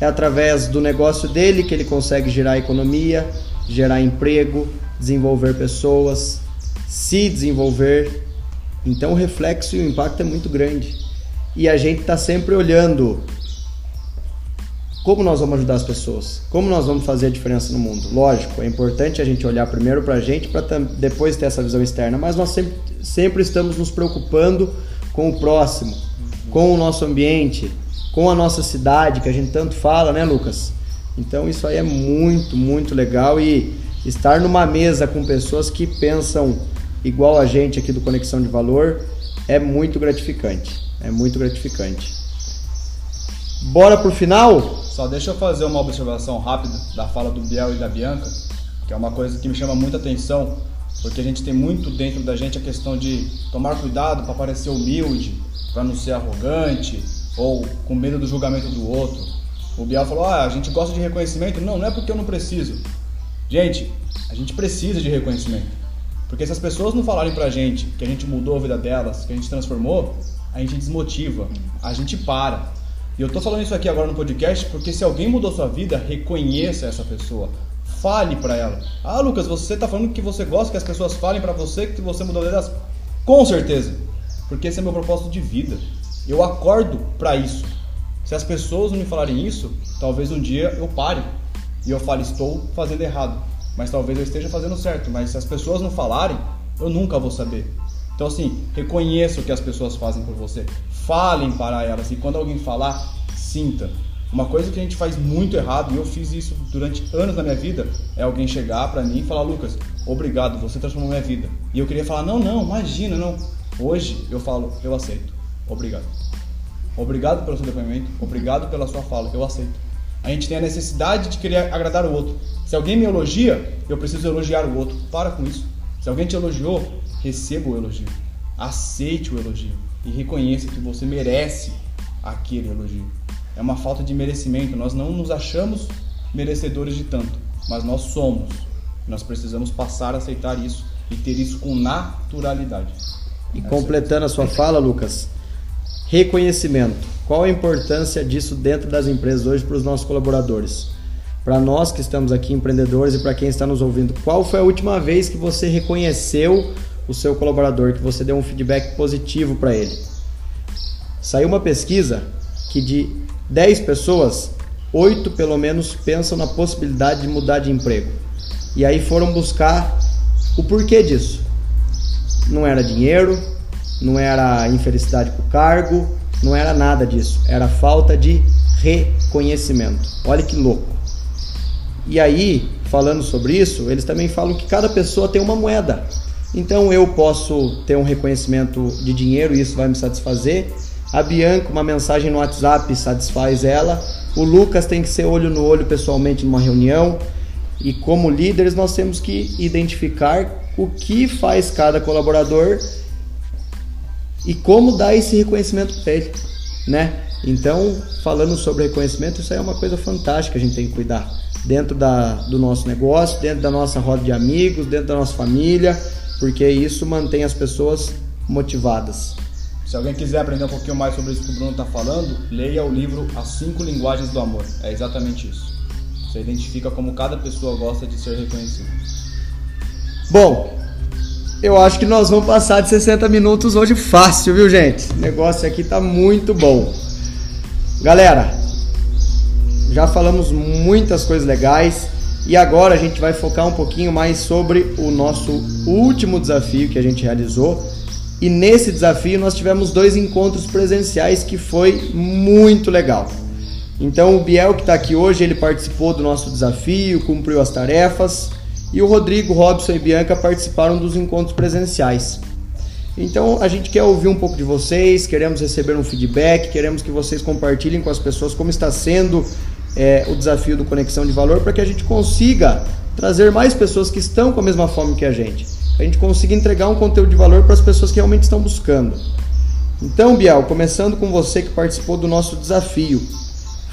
É através do negócio dele que ele consegue gerar economia, gerar emprego, desenvolver pessoas, se desenvolver. Então o reflexo e o impacto é muito grande. E a gente está sempre olhando como nós vamos ajudar as pessoas, como nós vamos fazer a diferença no mundo. Lógico, é importante a gente olhar primeiro para a gente para depois ter essa visão externa, mas nós sempre, sempre estamos nos preocupando com o próximo, com o nosso ambiente, com a nossa cidade, que a gente tanto fala, né, Lucas? Então isso aí é muito, muito legal e estar numa mesa com pessoas que pensam igual a gente aqui do Conexão de Valor é muito gratificante. É muito gratificante. Bora pro final? Só deixa eu fazer uma observação rápida da fala do Biel e da Bianca, que é uma coisa que me chama muita atenção, porque a gente tem muito dentro da gente a questão de tomar cuidado para parecer humilde, para não ser arrogante ou com medo do julgamento do outro. O Biel falou: "Ah, a gente gosta de reconhecimento". Não, não é porque eu não preciso. Gente, a gente precisa de reconhecimento. Porque se as pessoas não falarem pra gente que a gente mudou a vida delas, que a gente transformou, a gente desmotiva, a gente para. E eu tô falando isso aqui agora no podcast porque se alguém mudou sua vida, reconheça essa pessoa. Fale pra ela. Ah, Lucas, você tá falando que você gosta que as pessoas falem pra você que você mudou a vida delas? Com certeza. Porque esse é meu propósito de vida. Eu acordo pra isso. Se as pessoas não me falarem isso, talvez um dia eu pare e eu fale, estou fazendo errado. Mas talvez eu esteja fazendo certo. Mas se as pessoas não falarem, eu nunca vou saber. Então, assim, reconheça o que as pessoas fazem por você. Falem para elas. E quando alguém falar, sinta. Uma coisa que a gente faz muito errado, e eu fiz isso durante anos na minha vida, é alguém chegar para mim e falar: Lucas, obrigado, você transformou minha vida. E eu queria falar: não, não, imagina, não. Hoje eu falo: eu aceito. Obrigado. Obrigado pelo seu depoimento, obrigado pela sua fala, eu aceito. A gente tem a necessidade de querer agradar o outro. Se alguém me elogia, eu preciso elogiar o outro. Para com isso. Se alguém te elogiou, receba o elogio. Aceite o elogio e reconheça que você merece aquele elogio. É uma falta de merecimento. Nós não nos achamos merecedores de tanto, mas nós somos. Nós precisamos passar a aceitar isso e ter isso com naturalidade. E completando a sua fala, Lucas, reconhecimento. Qual a importância disso dentro das empresas hoje para os nossos colaboradores? Para nós que estamos aqui empreendedores e para quem está nos ouvindo, qual foi a última vez que você reconheceu o seu colaborador, que você deu um feedback positivo para ele? Saiu uma pesquisa que de 10 pessoas, 8 pelo menos pensam na possibilidade de mudar de emprego. E aí foram buscar o porquê disso. Não era dinheiro, não era infelicidade com o cargo, não era nada disso. Era falta de reconhecimento. Olha que louco. E aí, falando sobre isso, eles também falam que cada pessoa tem uma moeda. Então eu posso ter um reconhecimento de dinheiro e isso vai me satisfazer. A Bianca, uma mensagem no WhatsApp satisfaz ela. O Lucas tem que ser olho no olho pessoalmente numa reunião. E como líderes, nós temos que identificar o que faz cada colaborador e como dar esse reconhecimento para ele, né? Então, falando sobre reconhecimento, isso aí é uma coisa fantástica, a gente tem que cuidar dentro da, do nosso negócio, dentro da nossa roda de amigos, dentro da nossa família, porque isso mantém as pessoas motivadas. Se alguém quiser aprender um pouquinho mais sobre isso que o Bruno está falando, leia o livro As Cinco Linguagens do Amor. É exatamente isso. Você identifica como cada pessoa gosta de ser reconhecida. Bom, eu acho que nós vamos passar de 60 minutos hoje fácil, viu, gente? O negócio aqui tá muito bom. Galera, já falamos muitas coisas legais e agora a gente vai focar um pouquinho mais sobre o nosso último desafio que a gente realizou, E nesse desafio nós tivemos dois encontros presenciais que foi muito legal. Então o Biel que está aqui hoje, ele participou do nosso desafio, cumpriu as tarefas e o Rodrigo, Robson e Bianca participaram dos encontros presenciais. Então a gente quer ouvir um pouco de vocês, queremos receber um feedback, queremos que vocês compartilhem com as pessoas como está sendo é, o desafio do Conexão de Valor para que a gente consiga trazer mais pessoas que estão com a mesma fome que a gente. A gente consiga entregar um conteúdo de valor para as pessoas que realmente estão buscando. Então, Biel, começando com você que participou do nosso desafio.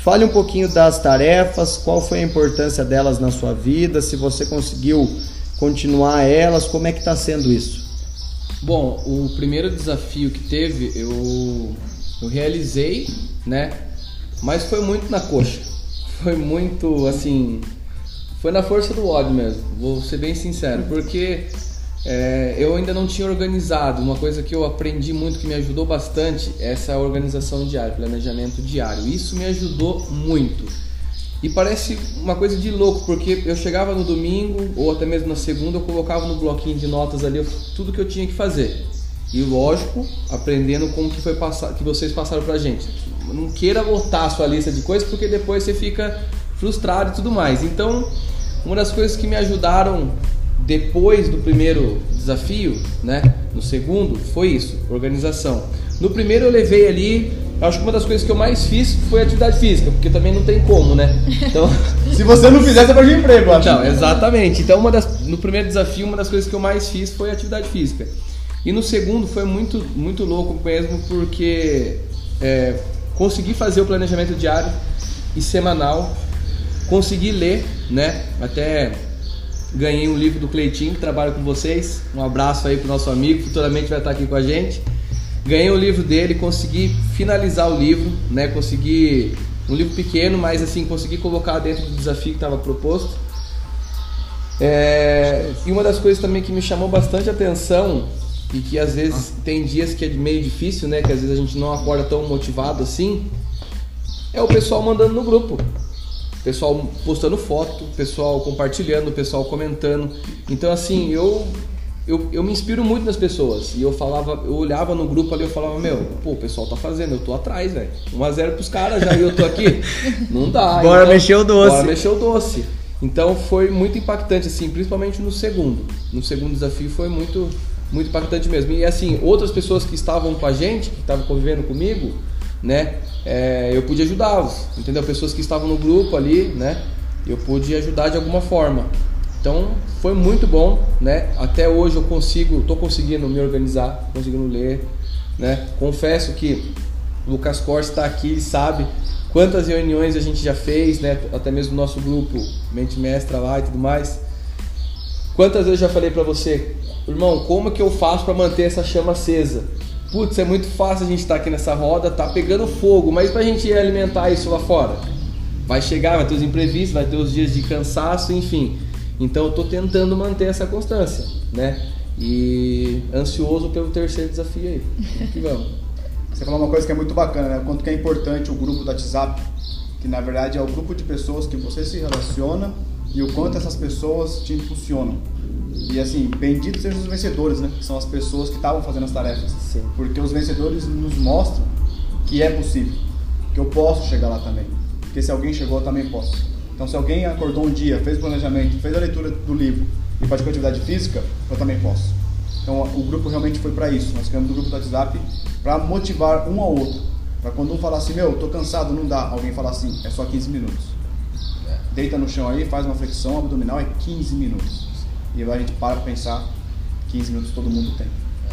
Fale um pouquinho das tarefas, qual foi a importância delas na sua vida, se você conseguiu continuar elas, como é que está sendo isso? Bom, o primeiro desafio que teve, eu, eu realizei, né? Mas foi muito na coxa. Foi muito, assim, foi na força do ódio mesmo, vou ser bem sincero, porque é, eu ainda não tinha organizado. Uma coisa que eu aprendi muito, que me ajudou bastante, é essa organização diária, planejamento diário. Isso me ajudou muito. E parece uma coisa de louco, porque eu chegava no domingo ou até mesmo na segunda, eu colocava no bloquinho de notas ali tudo que eu tinha que fazer. E lógico, aprendendo com o que foi passar, que vocês passaram pra gente. Não queira botar a sua lista de coisas, porque depois você fica frustrado e tudo mais. Então, uma das coisas que me ajudaram depois do primeiro desafio, né, no segundo, foi isso, organização. No primeiro eu levei ali, acho que uma das coisas que eu mais fiz foi atividade física, porque também não tem como, né? Então, se você não fizer, você perde emprego, acho. Não, exatamente. Então, uma das, no primeiro desafio, uma das coisas que eu mais fiz foi atividade física. E no segundo foi muito, muito louco mesmo, porque é, consegui fazer o planejamento diário e semanal, consegui ler, né? Até ganhei um livro do Cleitinho, que trabalha com vocês. Um abraço aí pro nosso amigo, futuramente vai estar aqui com a gente. Ganhei o livro dele, consegui finalizar o livro, né? Consegui um livro pequeno, mas assim consegui colocar dentro do desafio que estava proposto. É, e uma das coisas também que me chamou bastante atenção e que às vezes tem dias que é meio difícil, né? Que às vezes a gente não acorda tão motivado assim, é o pessoal mandando no grupo pessoal postando foto, pessoal compartilhando, pessoal comentando. Então assim, eu eu, eu me inspiro muito nas pessoas. E eu falava, eu olhava no grupo ali, eu falava, meu, pô, o pessoal tá fazendo, eu tô atrás, velho. 1x0 pros caras já e eu tô aqui. Não dá. Bora então, mexer o doce. Bora mexer o doce. Então foi muito impactante, assim, principalmente no segundo. No segundo desafio foi muito, muito impactante mesmo. E assim, outras pessoas que estavam com a gente, que estavam convivendo comigo, né? É, eu pude ajudá-los, entendeu? Pessoas que estavam no grupo ali, né? Eu pude ajudar de alguma forma. Então foi muito bom, né? Até hoje eu consigo, tô conseguindo me organizar, conseguindo ler, né? Confesso que o Lucas Corsa está aqui, e sabe quantas reuniões a gente já fez, né? Até mesmo nosso grupo Mente Mestra lá e tudo mais. Quantas vezes eu já falei para você, irmão, como que eu faço para manter essa chama acesa? Putz, é muito fácil a gente estar tá aqui nessa roda, tá pegando fogo, mas pra gente alimentar isso lá fora, vai chegar, vai ter os imprevistos, vai ter os dias de cansaço, enfim. Então eu tô tentando manter essa constância, né? E ansioso pelo terceiro desafio aí. Que vamos. Você falou uma coisa que é muito bacana, né? Quanto que é importante o grupo do WhatsApp, que na verdade é o grupo de pessoas que você se relaciona e o quanto essas pessoas te impulsionam. E assim, benditos sejam os vencedores, né? Que são as pessoas que estavam fazendo as tarefas. Sim. Porque os vencedores nos mostram que é possível, que eu posso chegar lá também. Porque se alguém chegou, eu também posso. Então, se alguém acordou um dia, fez o planejamento, fez a leitura do livro e praticou atividade física, eu também posso. Então, o grupo realmente foi para isso. Nós criamos o grupo do WhatsApp para motivar um ao outro. Para quando um falar assim, meu, tô cansado, não dá. Alguém falar assim, é só 15 minutos. É. Deita no chão aí, faz uma flexão abdominal, é 15 minutos. E agora a gente para pra pensar, 15 minutos todo mundo tem.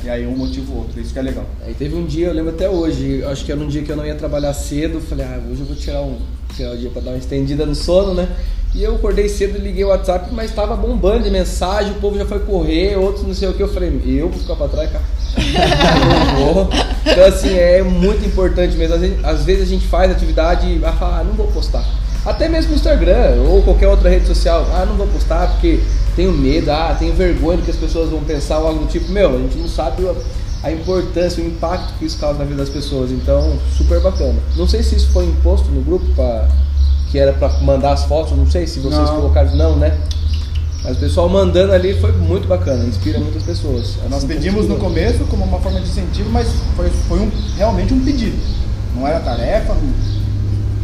E aí um motiva o outro, isso que é legal. Aí teve um dia, eu lembro até hoje, acho que era um dia que eu não ia trabalhar cedo, falei, ah, hoje eu vou tirar um, tirar o dia pra dar uma estendida no sono, né? E eu acordei cedo, liguei o WhatsApp, mas tava bombando de mensagem, o povo já foi correr, outros não sei o que. Eu falei, eu vou ficar pra trás, cara. Então, assim, é muito importante mesmo. Às vezes, às vezes a gente faz atividade e vai falar, ah, não vou postar. Até mesmo no Instagram ou qualquer outra rede social, ah, não vou postar porque tenho medo, ah, tenho vergonha do que as pessoas vão pensar ou algo do tipo. Meu, a gente não sabe a importância, o impacto que isso causa na vida das pessoas. Então, super bacana. Não sei se isso foi imposto no grupo pra, que era para mandar as fotos, não sei se vocês não. colocaram. Não, né? Mas o pessoal mandando ali foi muito bacana, inspira muitas pessoas. Nós Assim, pedimos no começo como uma forma de incentivo, mas foi, foi um- realmente um pedido. Não era tarefa, não-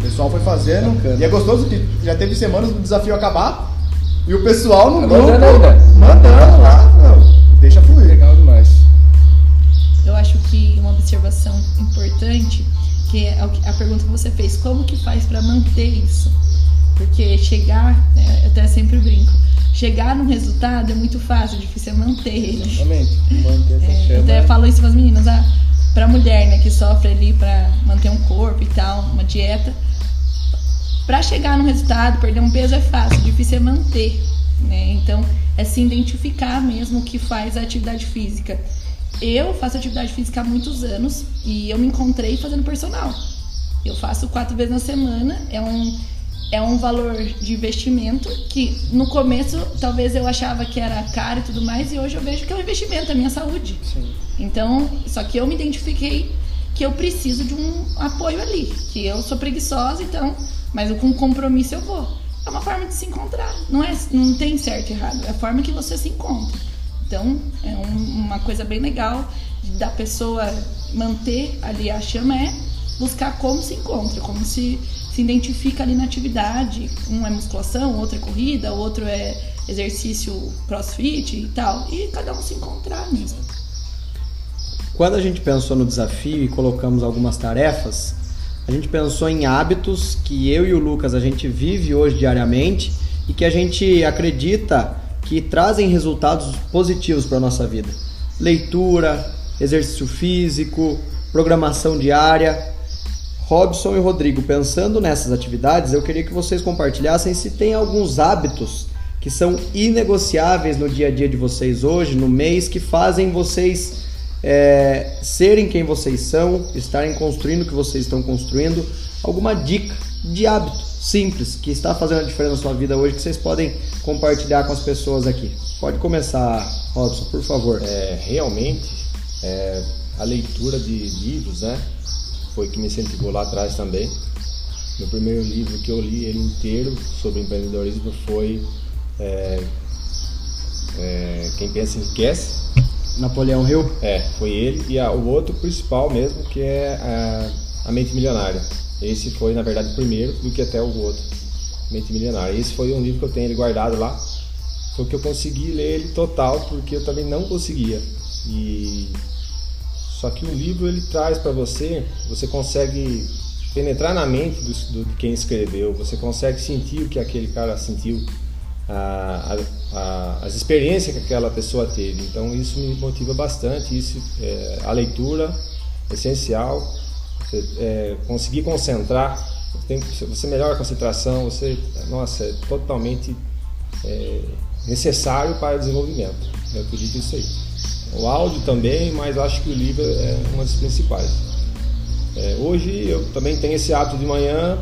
pessoal foi fazendo. Bacana. E é gostoso que já teve semanas do desafio acabar e o pessoal no grupo mandando ainda? mandando lá. meu, deixa fluir. Legal demais. Eu acho que uma observação importante, que é a pergunta que você fez, como que faz para manter isso? Porque chegar, né, eu até sempre brinco, chegar num resultado é muito fácil, difícil é manter ele. Exatamente. Manter essa É, eu até falo isso para as meninas, ah, pra mulher, né, que sofre ali para manter um corpo e tal, uma dieta, para chegar num resultado, perder um peso é fácil, difícil é manter, né? Então, é se identificar mesmo o que faz a atividade física. Eu faço atividade física há muitos anos e eu me encontrei fazendo personal. Eu faço quatro vezes na semana, é um é um valor de investimento que no começo talvez eu achava que era caro e tudo mais e hoje eu vejo que é um investimento, é a minha saúde. Então, só que eu me identifiquei que eu preciso de um apoio ali, que eu sou preguiçosa, então, mas com compromisso eu vou. É uma forma de se encontrar, não é, não tem certo e errado, é a forma que você se encontra. Então, é um- uma coisa bem legal da pessoa manter ali a chama é buscar como se encontra, como se se identifica ali na atividade. Um é musculação, outro é corrida, outro é exercício crossfit e tal. E cada um se encontrar mesmo. Quando a gente pensou no desafio e colocamos algumas tarefas, a gente pensou em hábitos que eu e o Lucas a gente vive hoje diariamente e que a gente acredita que trazem resultados positivos para a nossa vida. Leitura, exercício físico, programação diária. Robson e Rodrigo, pensando nessas atividades, eu queria que vocês compartilhassem se tem alguns hábitos que são inegociáveis no dia a dia de vocês hoje, no mês, que fazem vocês é, serem quem vocês são, estarem construindo o que vocês estão construindo. Alguma dica de hábito simples que está fazendo a diferença na sua vida hoje que vocês podem compartilhar com as pessoas aqui. Pode começar, Robson, por favor. É, realmente, é, a leitura de livros, né? Foi que me incentivou lá atrás também. Meu primeiro livro que eu li ele inteiro sobre empreendedorismo foi é, é, Quem Pensa Enriquece. Napoleão Hill. É, foi ele. E o outro principal mesmo, que é a, a Mente Milionária. Esse foi, na verdade, o primeiro do que até o outro. Mente Milionária. Esse foi um livro que eu tenho ele guardado lá. Foi que eu consegui ler ele total, porque eu também não conseguia. E só que o livro ele traz para você, você consegue penetrar na mente do, do- de quem escreveu, você consegue sentir o que aquele cara sentiu, a- a- as experiências que aquela pessoa teve. Então isso me motiva bastante. Isso, é, a leitura é essencial. Você é, conseguir concentrar, tem, você melhora a concentração. Você, nossa, é totalmente é, necessário para o desenvolvimento. Eu acredito nisso aí. O áudio também, mas acho que o livro é uma das principais. É, hoje eu também tenho esse hábito de manhã,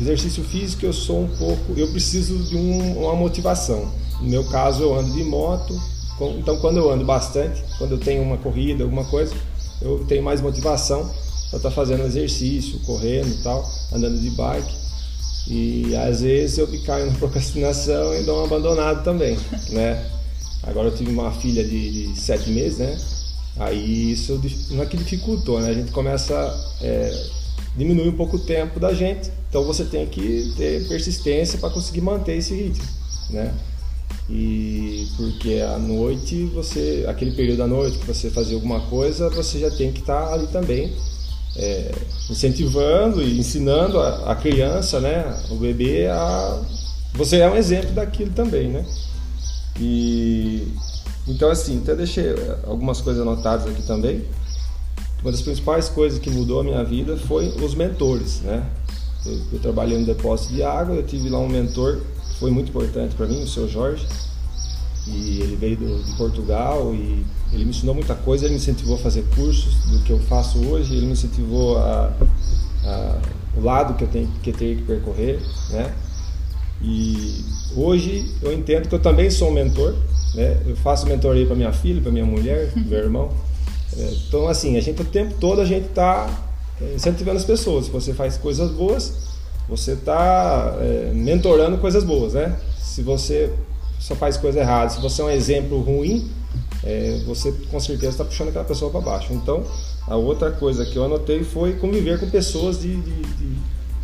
exercício físico, eu sou um pouco, eu preciso de um- uma motivação. No meu caso, eu ando de moto, então quando eu ando bastante, quando eu tenho uma corrida, alguma coisa, eu tenho mais motivação para estar fazendo exercício, correndo e tal, andando de bike. E às vezes eu caio na procrastinação e dou um abandonado também, né? Agora eu tive uma filha de, de sete meses, né? Aí isso não é que dificultou, né? A gente começa é, diminuir um pouco o tempo da gente, então você tem que ter persistência para conseguir manter esse ritmo, né? E porque à noite você, aquele período da noite que você fazia alguma coisa, você já tem que estar ali também é, incentivando e ensinando a, a criança, né, o bebê a você é um exemplo daquilo também, né? E então assim, até deixei algumas coisas anotadas aqui também. Uma das principais coisas que mudou a minha vida foi os mentores, né? Eu, eu trabalhei no depósito de água, eu tive lá um mentor que foi muito importante para mim, o seu Jorge. E ele veio do, de Portugal e ele me ensinou muita coisa, ele me incentivou a fazer cursos do que eu faço hoje, ele me incentivou a, a o lado que eu tenho que ter que percorrer, né? E hoje eu entendo que eu também sou um mentor, né? Eu faço mentoria para minha filha, para minha mulher, meu irmão. É, Então assim, a gente o tempo todo a gente está incentivando as pessoas. Se você faz coisas boas, você está mentorando coisas boas, né? Se você só faz coisa errada. Se você é um exemplo ruim, é, você com certeza está puxando aquela pessoa para baixo. Então, a outra coisa que eu anotei foi conviver com pessoas de, de, de,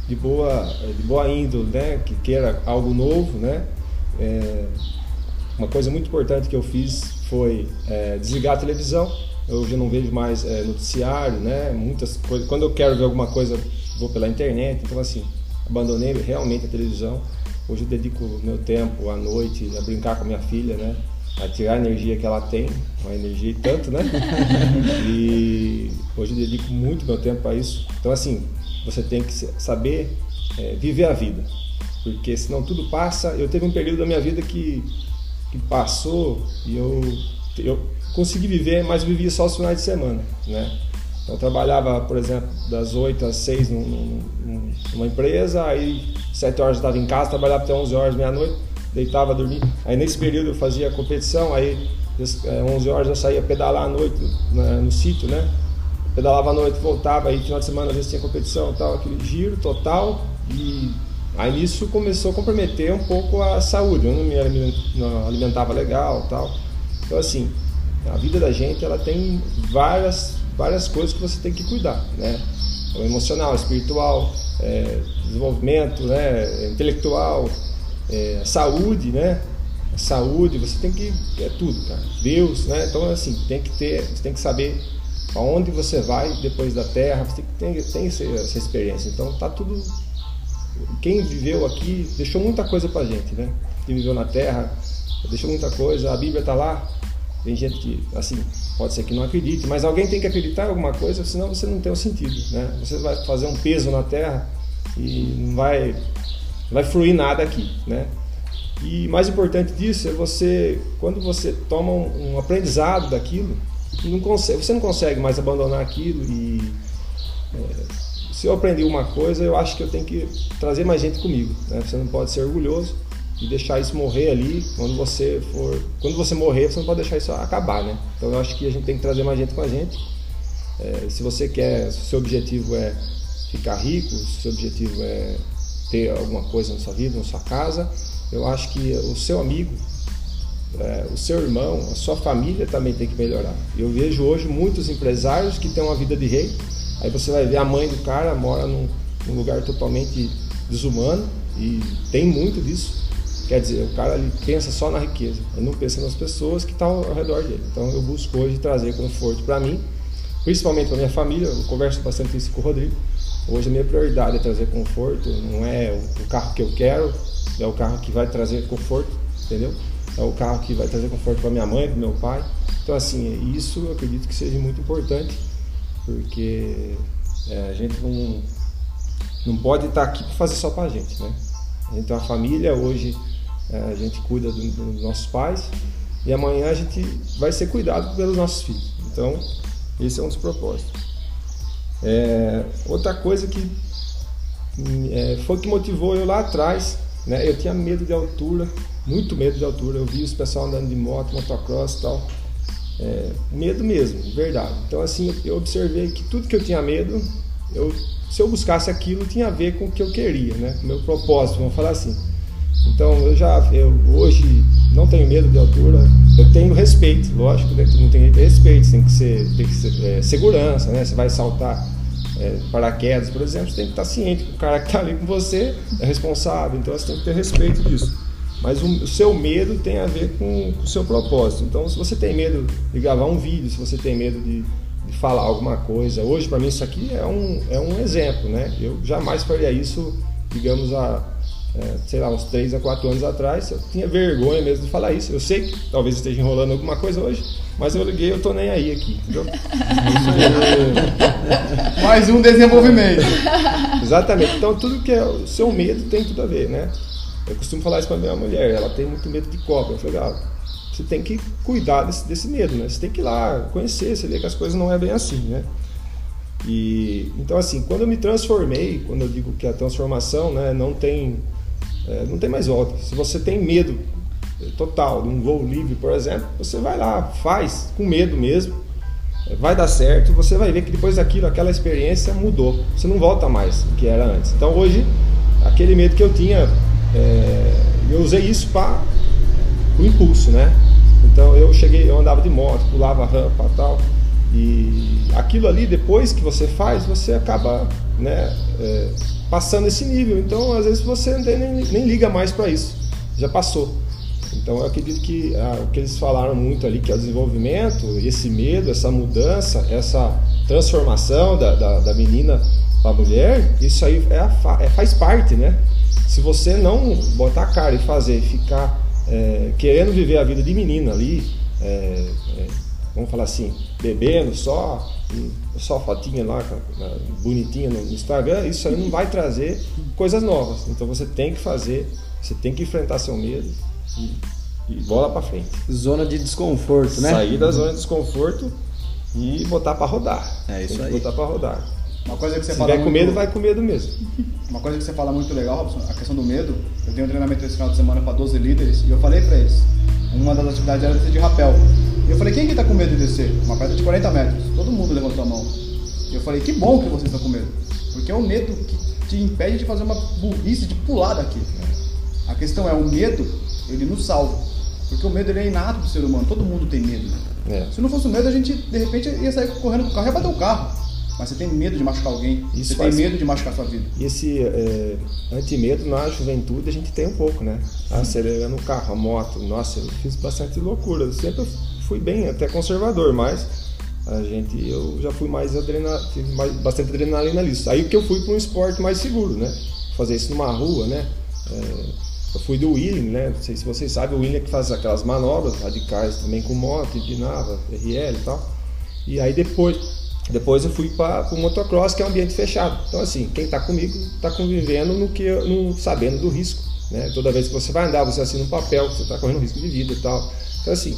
de boa, de boa índole, né? Que queira algo novo, né? É, uma coisa muito importante que eu fiz foi é, desligar a televisão. Eu já não vejo mais é, noticiário, né? Muitas coisas. Quando eu quero ver alguma coisa, vou pela internet. Então, assim, abandonei realmente a televisão. Hoje eu dedico meu tempo à noite a brincar com a minha filha, né? A tirar a energia que ela tem, uma energia e tanto, né? e hoje eu dedico muito meu tempo a isso. Então, assim, você tem que saber é, viver a vida, porque senão tudo passa. Eu teve um período da minha vida que, que passou e eu, eu consegui viver, mas vivia só os finais de semana, né? Então, eu trabalhava, por exemplo, das 8 às 6 numa empresa, aí 7 horas eu estava em casa, trabalhava até 11 horas, meia-noite, deitava, dormir. Aí nesse período eu fazia competição, aí 11 é, horas eu saía pedalar à noite né, no sítio, né? Pedalava à noite, voltava, aí final de semana às vezes tinha competição tal, aquele giro total. E aí nisso começou a comprometer um pouco a saúde, eu não me alimentava legal tal. Então assim, a vida da gente ela tem várias várias coisas que você tem que cuidar, né? O emocional, espiritual, é, desenvolvimento, né? Intelectual, é, saúde, né? Saúde, você tem que é tudo, cara. Deus, né? Então assim tem que ter, você tem que saber aonde você vai depois da Terra, você tem que tem essa experiência. Então tá tudo quem viveu aqui deixou muita coisa pra gente, né? Quem viveu na Terra deixou muita coisa. A Bíblia está lá. Tem gente que, assim, pode ser que não acredite, mas alguém tem que acreditar em alguma coisa, senão você não tem o um sentido, né? Você vai fazer um peso na terra e não vai, não vai fluir nada aqui, né? E mais importante disso é você, quando você toma um, aprendizado daquilo, não consegue, você não consegue mais abandonar aquilo e é, se eu aprendi uma coisa, eu acho que eu tenho que trazer mais gente comigo, né? Você não pode ser orgulhoso, e deixar isso morrer ali. Quando você for, quando você morrer, você não pode deixar isso acabar, né? Então eu acho que a gente tem que trazer mais gente com a gente. É, se você quer, se o seu objetivo é ficar rico, se o seu objetivo é ter alguma coisa na sua vida, na sua casa, eu acho que o seu amigo, é, o seu irmão, a sua família também tem que melhorar. Eu vejo hoje muitos empresários que têm uma vida de rei. Aí você vai ver a mãe do cara mora num, num lugar totalmente desumano e tem muito disso. Quer dizer, o cara ele pensa só na riqueza, ele não pensa nas pessoas que estão ao redor dele. Então eu busco hoje trazer conforto para mim, principalmente para minha família. Eu converso bastante isso com o Rodrigo. Hoje a minha prioridade é trazer conforto, não é o carro que eu quero, é o carro que vai trazer conforto, entendeu? É o carro que vai trazer conforto para minha mãe, para meu pai. Então assim, isso eu acredito que seja muito importante, porque é, a gente não, não pode estar aqui para fazer só para a gente, né? A gente tem uma família hoje é, a gente cuida do, dos nossos pais e amanhã a gente vai ser cuidado pelos nossos filhos. Então, esse é um dos propósitos. É, outra coisa que é, foi que motivou eu lá atrás, né? Eu tinha medo de altura, muito medo de altura. Eu vi os pessoal andando de moto, motocross e tal. É, medo mesmo, verdade. Então assim, eu observei que tudo que eu tinha medo, eu, se eu buscasse aquilo, tinha a ver com o que eu queria, né? Com o meu propósito, vamos falar assim. Então eu já eu hoje não tenho medo de altura, eu tenho respeito, lógico, né? não tem respeito, tem que ser, tem que ser é, segurança, né? Você vai saltar é, paraquedas, por exemplo, você tem que estar ciente que o cara que está ali com você é responsável, então você tem que ter respeito disso. Mas o, o seu medo tem a ver com, com, o seu propósito. Então, se você tem medo de gravar um vídeo, se você tem medo de, de falar alguma coisa, hoje para mim isso aqui é um, é um exemplo, né? Eu jamais faria isso, digamos, a é, sei lá, uns 3 a 4 anos atrás, eu tinha vergonha mesmo de falar isso. Eu sei que talvez esteja enrolando alguma coisa hoje, mas eu liguei, eu tô nem aí aqui, entendeu? Mais um desenvolvimento. Exatamente. Então tudo que é o seu medo tem tudo a ver, né? Eu costumo falar isso pra minha mulher, ela tem muito medo de cobra. Eu falei, ah, você tem que cuidar desse, desse medo, né? Você tem que ir lá conhecer, você vê que as coisas não é bem assim, né? E então assim, quando eu me transformei, quando eu digo que a transformação, né, não tem é, não tem mais volta. Se você tem medo total de um voo livre, por exemplo, você vai lá, faz com medo mesmo, é, vai dar certo, você vai ver que depois daquilo, aquela experiência mudou. Você não volta mais do que era antes. Então hoje, aquele medo que eu tinha, é, eu usei isso para o impulso, né? Então eu cheguei, eu andava de moto, pulava rampa tal. E aquilo ali, depois que você faz, você acaba né, é, passando esse nível. Então, às vezes, você nem, nem liga mais para isso. Já passou. Então, eu acredito que ah, o que eles falaram muito ali, que é o desenvolvimento, esse medo, essa mudança, essa transformação da, da, da menina para mulher, isso aí é, a, é, faz parte, né? Se você não botar a cara e fazer, ficar é, querendo viver a vida de menina ali, é, é vamos falar assim, bebendo só, só fotinha lá, bonitinha no Instagram, isso aí não vai trazer coisas novas. Então você tem que fazer, você tem que enfrentar seu medo e, e bola para frente. Zona de desconforto, né? Sair da zona de desconforto e botar para rodar. É isso tem aí. botar para rodar. Uma coisa que você Se fala tiver com muito- medo, vai com medo mesmo. Uma coisa que você fala muito legal, Robson, a questão do medo. Eu tenho um treinamento esse final de semana para 12 líderes e eu falei para eles. Uma das atividades era de rapel. Eu falei, quem que tá com medo de descer? Uma pedra de 40 metros. Todo mundo levantou a mão. E eu falei, que bom que vocês estão com medo. Porque é o medo que te impede de fazer uma burrice, de pular daqui. A questão é, o medo, ele nos salva. Porque o medo ele é inato do ser humano, todo mundo tem medo. É. Se não fosse o medo, a gente de repente ia sair correndo com o carro e ia bater o carro. Mas você tem medo de machucar alguém, Isso você faz- tem medo de machucar a sua vida. E esse é, antimedo na juventude a gente tem um pouco, né? Acelerando o carro, a moto. Nossa, eu fiz bastante loucura. Eu sempre fui bem, até conservador, mas a gente, eu já fui mais adrenalina, tive mais, bastante adrenalina nisso. Aí que eu fui para um esporte mais seguro, né? Fazer isso numa rua, né? É, eu fui do wheeling, né? Não sei se vocês sabem, o wheeling é que faz aquelas manobras radicais também com moto, empinava, RL e tal. E aí depois, depois eu fui para o motocross, que é um ambiente fechado. Então assim, quem está comigo está convivendo no que eu- no, sabendo do risco, né? Toda vez que você vai andar, você assina um papel você está correndo risco de vida e tal. Então assim,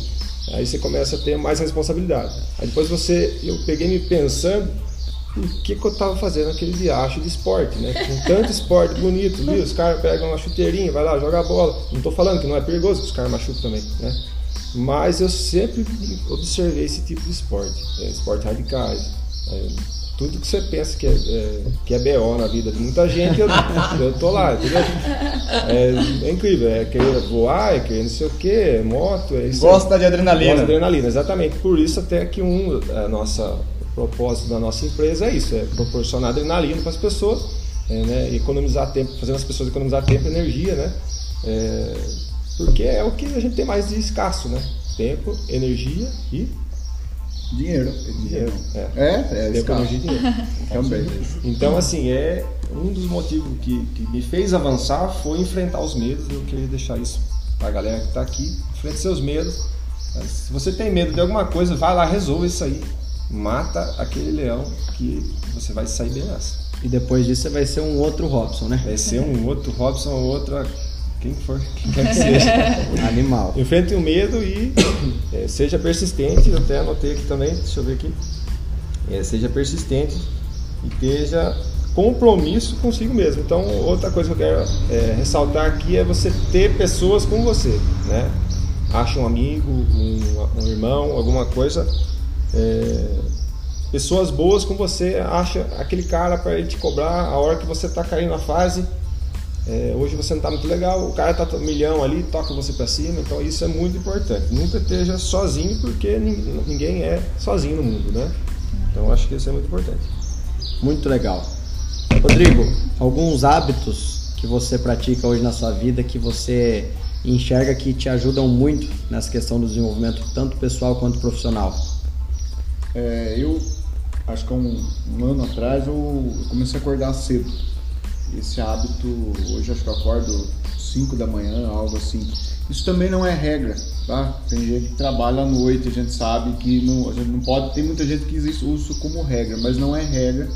aí você começa a ter mais responsabilidade. Aí depois você, eu peguei me pensando o que, que eu estava fazendo naquele viagem de esporte, né? Com tanto esporte bonito, viu? Os caras pegam uma chuteirinha, vai lá, joga a bola. Não estou falando que não é perigoso, que os caras machucam também, né? Mas eu sempre observei esse tipo de esporte, é, esporte radicais. Tudo que você pensa que é, é, que é BO na vida de muita gente, eu, eu tô lá, entendeu? É, é incrível, é querer voar, é querer não sei o que, é moto, é isso. Gosta de adrenalina. Gosta de adrenalina, exatamente. Por isso até que um, a nossa, o propósito da nossa empresa é isso, é proporcionar adrenalina para as pessoas, é, né, economizar tempo, fazendo as pessoas economizar tempo e energia, né? É, porque é o que a gente tem mais de escasso, né? Tempo, energia e Dinheiro. dinheiro. É. É, é Tempo, escasso. energia e dinheiro. Também. Então, assim, é um dos motivos que, que me fez avançar foi enfrentar os medos. Eu queria deixar isso para a galera que está aqui. Enfrente seus medos. Mas Se você tem medo de alguma coisa, vai lá, resolva isso aí. Mata aquele leão que você vai sair bem nessa. E depois disso você vai ser um outro Robson, né? Vai ser um outro Robson, outra. Quem for, quem quer que seja. Animal. Enfrente o medo e é, seja persistente. Eu até anotei aqui também, deixa eu ver aqui. É, seja persistente e tenha compromisso consigo mesmo. Então, outra coisa que eu quero é, ressaltar aqui é você ter pessoas com você, né? Acha um amigo, um, um irmão, alguma coisa. é, pessoas boas com você, acha aquele cara para ele te cobrar a hora que você está caindo na fase. É, hoje você não está muito legal, o cara está um milhão ali, toca você para cima, então isso é muito importante. Nunca esteja sozinho, porque nin- ninguém é sozinho no mundo, né? Então acho que isso é muito importante. Muito legal. Rodrigo, alguns hábitos que você pratica hoje na sua vida que você enxerga que te ajudam muito nessa questão do desenvolvimento, tanto pessoal quanto profissional? É, eu acho que há um, um ano atrás eu comecei a acordar cedo. Esse hábito, hoje acho que eu acordo 5 da manhã, algo assim. Isso também não é regra, tá? Tem gente que trabalha à noite, a gente sabe que não, a gente não pode. Tem muita gente que usa isso como regra, mas não é regra.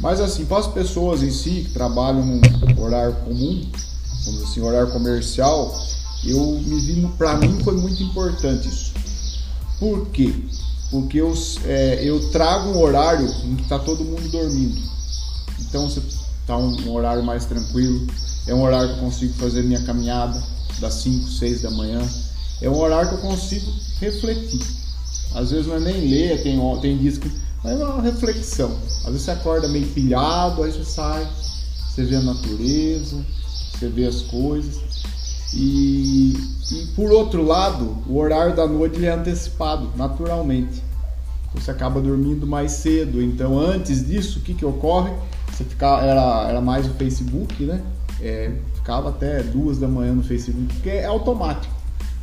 Mas assim, para as pessoas em si que trabalham num horário comum, vamos assim, horário comercial, eu me vi, para mim foi muito importante isso. Por quê? Porque eu, é, eu trago um horário em que está todo mundo dormindo. Então você está um, um horário mais tranquilo. É um horário que eu consigo fazer minha caminhada das 5, 6 da manhã. É um horário que eu consigo refletir. Às vezes não é nem ler, tem, tem dias que. Mas é uma reflexão. Às vezes você acorda meio pilhado, aí você sai, você vê a natureza, você vê as coisas. E, e por outro lado, o horário da noite ele é antecipado, naturalmente. Você acaba dormindo mais cedo. Então, antes disso, o que, que ocorre? Você ficava, era, era mais o Facebook, né? É, ficava até duas da manhã no Facebook, porque é automático.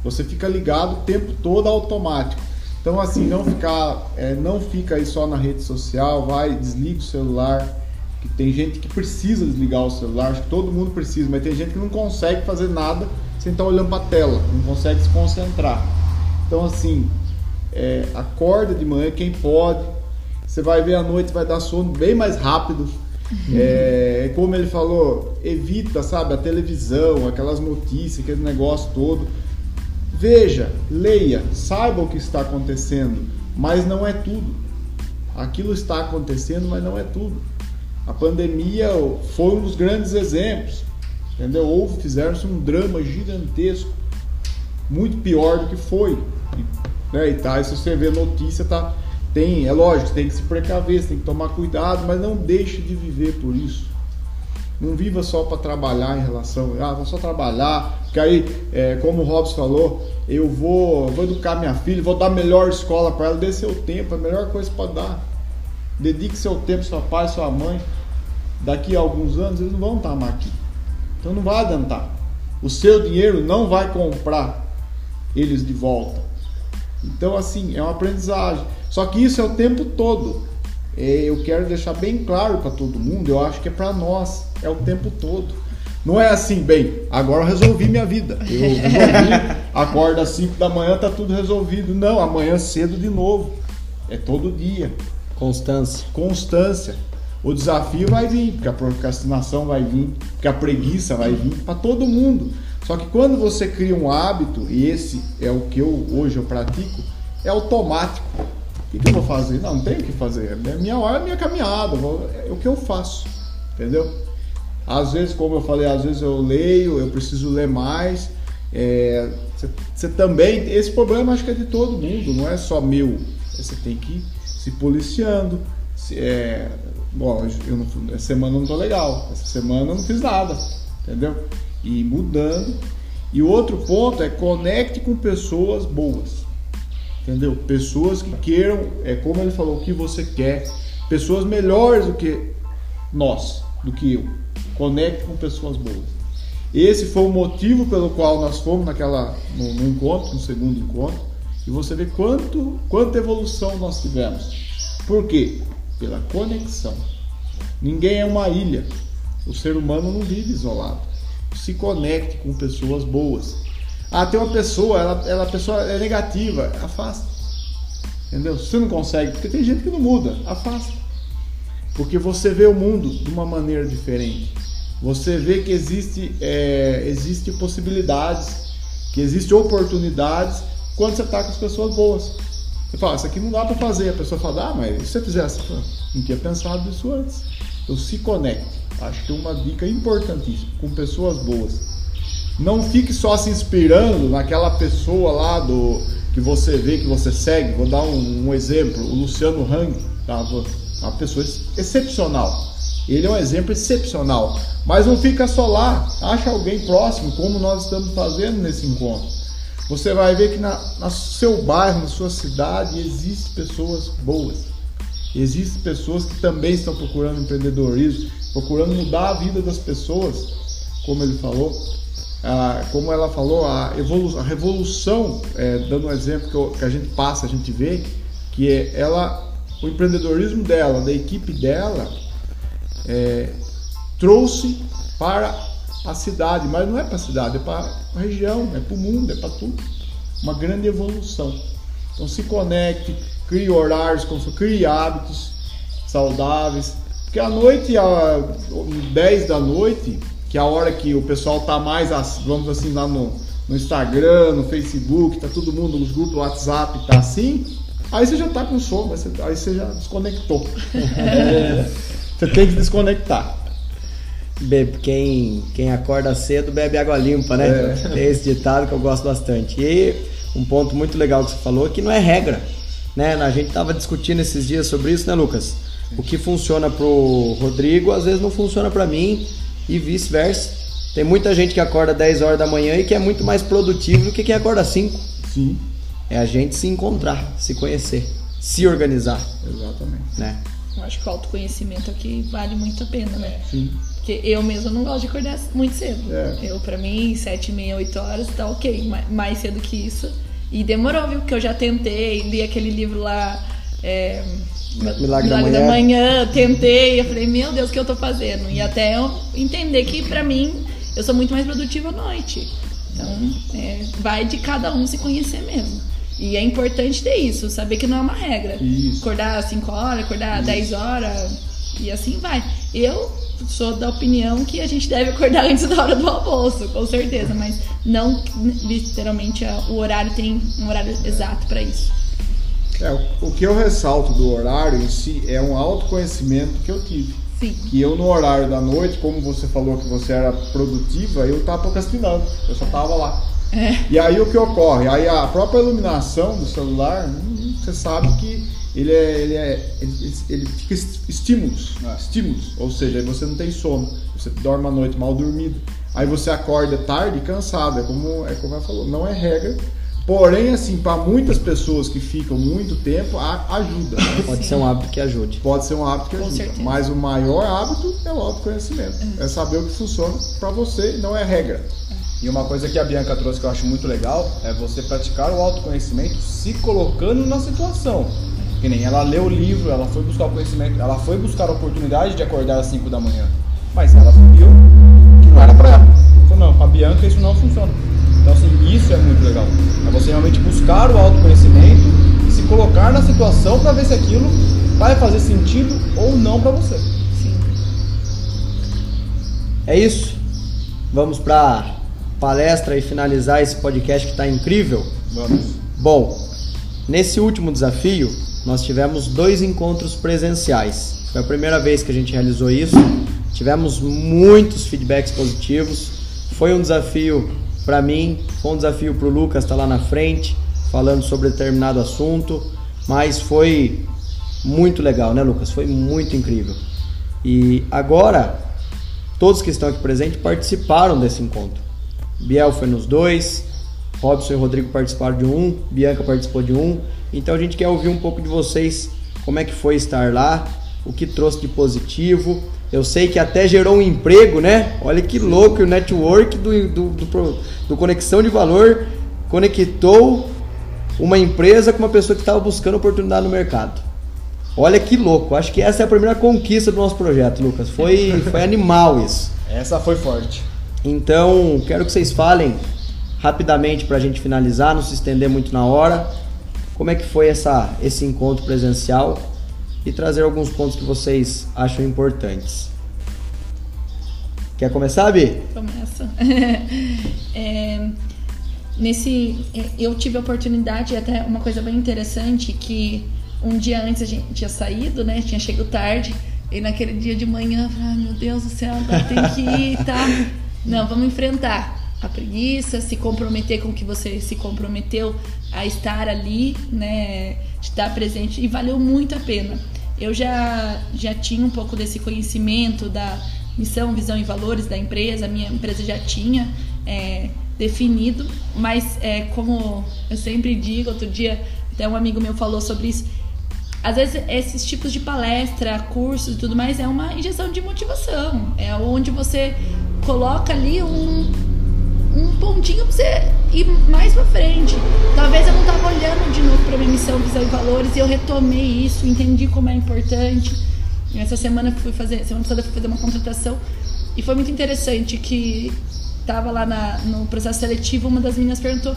Você fica ligado o tempo todo automático. Então, assim, não ficar, é, não fica aí só na rede social, vai, desliga o celular. Que tem gente que precisa desligar o celular, acho que todo mundo precisa, mas tem gente que não consegue fazer nada sem estar olhando para a tela, não consegue se concentrar. Então, assim, é, acorda de manhã quem pode. Você vai ver à noite, vai dar sono bem mais rápido. É, como ele falou, evita, sabe, a televisão, aquelas notícias, aquele negócio todo. Veja, leia, saiba o que está acontecendo, mas não é tudo. Aquilo está acontecendo, mas não é tudo. A pandemia foi um dos grandes exemplos, entendeu? Houve, fizeram-se um drama gigantesco, muito pior do que foi. Né? E tá, se você vê notícia, tá, tem, é lógico, tem que se precaver, tem que tomar cuidado, mas não deixe de viver por isso. Não viva só para trabalhar em relação, ah, vou só trabalhar, porque aí, é, como o Robson falou, eu vou, vou educar minha filha, vou dar a melhor escola para ela, dê seu tempo, a melhor coisa para dar. Dedique seu tempo, seu pai, sua mãe. Daqui a alguns anos eles não vão estar mais aqui. Então não vai adiantar. O seu dinheiro não vai comprar eles de volta. Então, assim, é uma aprendizagem. Só que isso é o tempo todo. É, eu quero deixar bem claro para todo mundo, eu acho que é para nós, é o tempo todo. Não é assim, bem, agora eu resolvi minha vida. Eu resolvi, acorda às 5 da manhã, tá tudo resolvido. Não, amanhã cedo de novo. É todo dia. Constância. Constância. O desafio vai vir, porque a procrastinação vai vir, porque a preguiça vai vir para todo mundo. Só que quando você cria um hábito, e esse é o que eu hoje eu pratico, é automático. O que, eu vou fazer? Não, não tenho o que fazer. É minha hora é minha caminhada, é o que eu faço. Entendeu? Às vezes, como eu falei, às vezes eu leio, eu preciso ler mais. É, você, também, esse problema acho que é de todo mundo, não é só meu. Você tem que ir se policiando. Se, é, bom, eu não, essa semana eu não tô legal, essa semana eu não fiz nada, entendeu? E mudando. E outro ponto é conecte com pessoas boas, entendeu? Pessoas que queiram, é como ele falou, o que você quer, pessoas melhores do que nós, do que eu Conecte com pessoas boas. Esse foi o motivo pelo qual nós fomos naquela no, no encontro, no segundo encontro, e você vê quanto quanta evolução nós tivemos. Por quê? Pela conexão. Ninguém é uma ilha. O ser humano não vive isolado. Se conecte com pessoas boas. Ah, tem uma pessoa, ela, ela a pessoa é negativa, afasta. Entendeu? Você não consegue, porque tem gente que não muda, afasta. Porque você vê o mundo de uma maneira diferente você vê que existe, é, existe possibilidades, que existe oportunidades quando você está com as pessoas boas. Você fala, isso aqui não dá para fazer. A pessoa fala, ah, mas se você fizesse, não tinha pensado nisso antes. Então se conecte. Acho que é uma dica importantíssima com pessoas boas. Não fique só se inspirando naquela pessoa lá do que você vê, que você segue. Vou dar um, um exemplo, o Luciano Hang, tá? uma pessoa excepcional. Ele é um exemplo excepcional. Mas não fica só lá, acha alguém próximo, como nós estamos fazendo nesse encontro. Você vai ver que na, no seu bairro, na sua cidade, existem pessoas boas. Existem pessoas que também estão procurando empreendedorismo, procurando mudar a vida das pessoas, como ele falou. Ah, como ela falou, a, a revolução, é, dando um exemplo que, eu, que, a gente passa, a gente vê, que é ela, o empreendedorismo dela, da equipe dela, é, trouxe para a cidade, mas não é para a cidade, é para a região, é para o mundo, é para tudo. Uma grande evolução. Então se conecte, crie horários, crie hábitos saudáveis. Porque à noite, às 10 da noite, que é a hora que o pessoal está mais, vamos assim, lá no, no Instagram, no Facebook, tá todo mundo nos grupos do WhatsApp, tá assim, aí você já está com sono, aí você já desconectou. Você tem que desconectar. Bebe, quem, quem acorda cedo bebe água limpa, né? É. Tem esse ditado que eu gosto bastante. E um ponto muito legal que você falou é que não é regra. Né? A gente estava discutindo esses dias sobre isso, né, Lucas? O que funciona pro Rodrigo às vezes não funciona para mim e vice-versa. Tem muita gente que acorda 10 horas da manhã e que é muito mais produtivo do que quem acorda 5. Sim, É a gente se encontrar, se conhecer, se organizar, exatamente. né? Eu acho que o autoconhecimento aqui vale muito a pena, né? Sim. Porque eu mesma não gosto de acordar muito cedo. É. Eu, pra mim, sete e meia, oito horas tá ok. Ma- Mais cedo que isso. E demorou, viu? Porque eu já tentei, li aquele livro lá. É, Milagre da Manhã. Manhã, tentei. Eu falei, meu Deus, o que eu tô fazendo? E até eu entender que pra mim, eu sou muito mais produtiva à noite. Então, é, vai de cada um se conhecer mesmo. E é importante ter isso, saber que não é uma regra. Isso. Acordar 5 horas, acordar 10 horas e assim vai. Eu sou da opinião que a gente deve acordar antes da hora do almoço, com certeza, mas não literalmente o horário tem um horário exato pra isso. É, o- que eu ressalto do horário em si é um autoconhecimento que eu tive. Sim. Que eu no horário da noite, como você falou que você era produtiva, eu tava procrastinando. Eu só tava lá. É. E aí o que ocorre? Aí a própria iluminação do celular, hum, você sabe que ele é, ele é, ele, ele fica est- estímulos, É. estímulos. Ou seja, aí você não tem sono, você dorme a noite mal dormido. Aí você acorda tarde e cansado, é como, é como ela falou, não é regra. Porém, assim, para muitas pessoas que ficam muito tempo, a- ajuda. né? Pode ser um hábito que ajude. Pode ser um hábito que Com ajuda. certeza. Mas o maior hábito é o autoconhecimento. É saber o que funciona para você e não é regra. E uma coisa que a Bianca trouxe que eu acho muito legal é você praticar o autoconhecimento se colocando na situação. Que nem ela leu o livro, ela foi buscar o conhecimento, ela foi buscar a oportunidade de acordar às 5 da manhã. Mas ela viu que não era pra ela. Falou, não, com a Bianca isso não funciona. Então, assim, isso é muito legal. É você realmente buscar o autoconhecimento e se colocar na situação pra ver se aquilo vai fazer sentido ou não pra você. Sim. É isso. Vamos para palestra e finalizar esse podcast que está incrível. Vamos. Bom, nesse último desafio, nós tivemos dois encontros presenciais. Foi a primeira vez que a gente realizou isso. Tivemos muitos feedbacks positivos. Foi um desafio para mim, foi um desafio para o Lucas estar lá na frente, falando sobre determinado assunto. Mas foi muito legal, né, Lucas? Foi muito incrível. E agora, todos que estão aqui presentes participaram desse encontro. Biel foi nos dois, Robson e Rodrigo participaram de um, Bianca participou de um. Então a gente quer ouvir um pouco de vocês, como é que foi estar lá, o que trouxe de positivo. Eu sei que até gerou um emprego, né? Olha que louco, o network do, do, do, do Conexão de Valor conectou uma empresa com uma pessoa que estava buscando oportunidade no mercado. Olha que louco, acho que essa é a primeira conquista do nosso projeto, Lucas. Foi, foi animal isso. Essa foi forte. Então, quero que vocês falem rapidamente para a gente finalizar, não se estender muito na hora. Como é que foi essa, esse encontro presencial e trazer alguns pontos que vocês acham importantes. Quer começar, Bi? Começa. É, nesse, é, eu tive a oportunidade, até uma coisa bem interessante, que um dia antes a gente tinha saído, né? Tinha chegado tarde. E naquele dia de manhã, eu falei, ai meu Deus do céu, agora tem que ir, tá? Não, vamos enfrentar a preguiça, se comprometer com o que você se comprometeu a estar ali, né? Estar presente. E valeu muito a pena. Eu já, já tinha um pouco desse conhecimento da missão, visão e valores da empresa, a minha empresa já tinha é, definido, mas é, como eu sempre digo, outro dia até um amigo meu falou sobre isso, às vezes esses tipos de palestra, cursos e tudo mais é uma injeção de motivação, é onde você coloca ali um, um pontinho pra você ir mais pra frente. Talvez eu não tava olhando de novo pra minha missão, visão e valores e eu retomei isso, entendi como é importante. Essa semana fui fazer, semana passada eu fui fazer uma contratação e foi muito interessante que tava lá na, no processo seletivo, uma das meninas perguntou: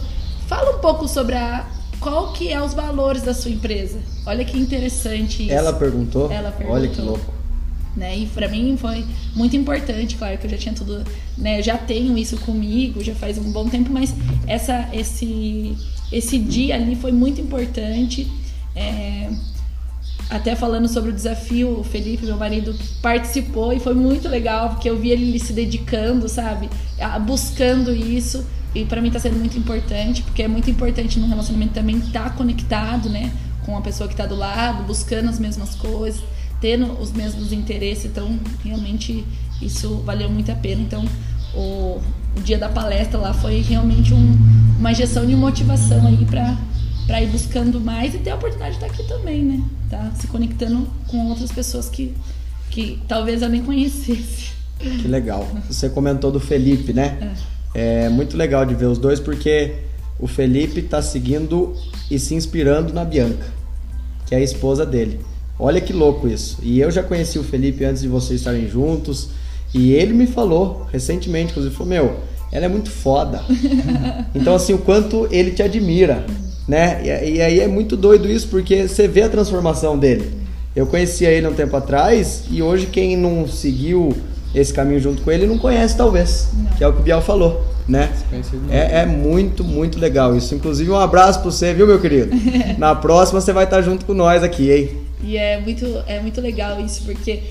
"Fala um pouco sobre a qual que é os valores da sua empresa". Olha que interessante isso. Ela perguntou. Ela Olha que perguntou. louco. Né? E pra mim foi muito importante, claro que eu já tinha tudo, né? Eu já tenho isso comigo, já faz um bom tempo, mas essa, esse, esse dia ali foi muito importante. É, até falando sobre o desafio, o Felipe, meu marido, participou e foi muito legal, porque eu vi ele se dedicando, sabe? Buscando isso. E pra mim tá sendo muito importante, porque é muito importante no relacionamento também estar conectado, né? Com a pessoa que tá do lado, buscando as mesmas coisas, tendo os mesmos interesses. Então, realmente, isso valeu muito a pena. Então, o, o dia da palestra lá foi realmente um, uma injeção de motivação aí para para ir buscando mais e ter a oportunidade de estar aqui também, né? Tá se conectando com outras pessoas que, que talvez eu nem conhecesse. Que legal. Você comentou do Felipe, né? É. é muito legal de ver os dois porque o Felipe está seguindo e se inspirando na Bianca, que é a esposa dele. Olha que louco isso. E eu já conheci o Felipe antes de vocês estarem juntos. E ele me falou recentemente, inclusive, falou: Meu, ela é muito foda. então, assim, o quanto ele te admira né? E, e, aí é muito doido isso porque você vê a transformação dele. Eu conhecia ele um tempo atrás e hoje quem não seguiu esse caminho junto com ele não conhece talvez, não. que é o que o Biel falou, né? É, é, muito, muito legal isso. Inclusive um abraço para você, viu, meu querido? Na próxima você vai estar junto com nós aqui, hein? E é muito, é muito legal isso porque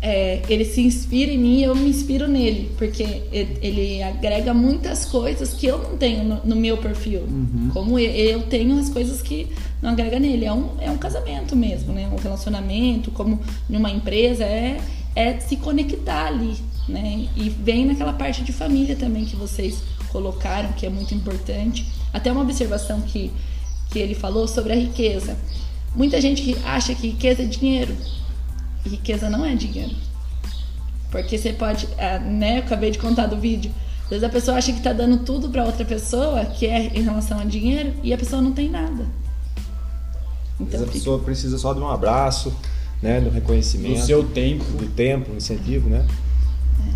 é, ele se inspira em mim e eu me inspiro nele, porque ele agrega muitas coisas que eu não tenho no, no meu perfil. Uhum. Como eu, eu, tenho as coisas que não agrega nele. É um, é um casamento mesmo, né? Um relacionamento, como numa empresa, é, é se conectar ali, né? E vem naquela parte de família também que vocês colocaram, que é muito importante. Até uma observação que, que ele falou sobre a riqueza. Muita gente acha que riqueza é dinheiro riqueza não é dinheiro. Porque você pode, é, né? Eu acabei de contar do vídeo. Às vezes a pessoa acha que está dando tudo para outra pessoa, que é em relação a dinheiro, e a pessoa não tem nada. Então, a pessoa precisa só de um abraço, né, do reconhecimento, do seu tempo, do tempo, do incentivo, né?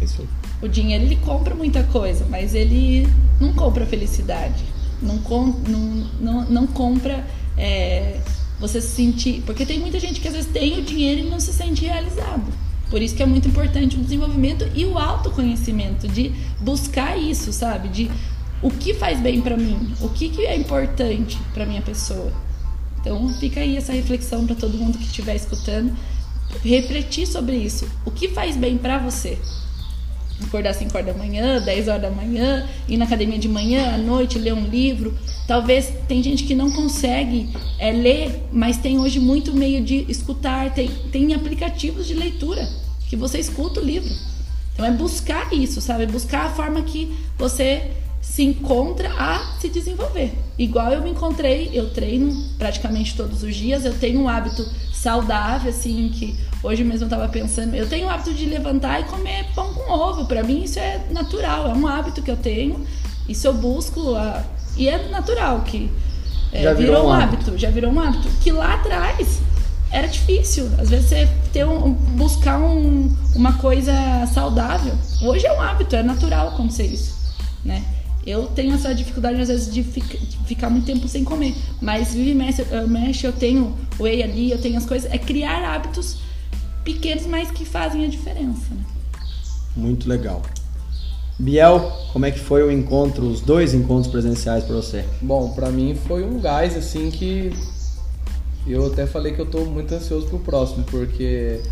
É. Isso aí. O dinheiro ele compra muita coisa, mas ele não compra felicidade, não, com, não, não, não compra é, você se sentir. Porque tem muita gente que às vezes tem o dinheiro e não se sente realizado. Por isso que é muito importante o desenvolvimento e o autoconhecimento, de buscar isso, sabe? De o que faz bem para mim, o que, que é importante para minha pessoa. Então fica aí essa reflexão para todo mundo que estiver escutando, refletir sobre isso. O que faz bem para você? Acordar 5 horas da manhã, 10 horas da manhã, ir na academia de manhã, à noite, ler um livro. Talvez tem gente que não consegue é, ler, mas tem hoje muito meio de escutar, tem, tem aplicativos de leitura que você escuta o livro. Então é buscar isso, sabe? Buscar a forma que você se encontra a se desenvolver. Igual eu me encontrei, eu treino praticamente todos os dias, eu tenho um hábito saudável, assim, que hoje mesmo eu tava pensando, eu tenho o hábito de levantar e comer pão com ovo. Para mim isso é natural, é um hábito que eu tenho. Isso eu busco a... e é natural que é, já virou, virou um hábito. hábito, já virou um hábito que lá atrás era difícil. Às vezes você ter um, buscar um, uma coisa saudável. Hoje é um hábito, é natural acontecer isso, né? Eu tenho essa dificuldade, às vezes, de, ficar, de ficar muito tempo sem comer. Mas vive mexe, eu, mexe, eu tenho whey ali, eu tenho as coisas. É criar hábitos pequenos, mas que fazem a diferença. Né? Muito legal. Biel, como é que foi o encontro, os dois encontros presenciais para você? Bom, para mim foi um gás assim que eu até falei que eu tô muito ansioso pro próximo, porque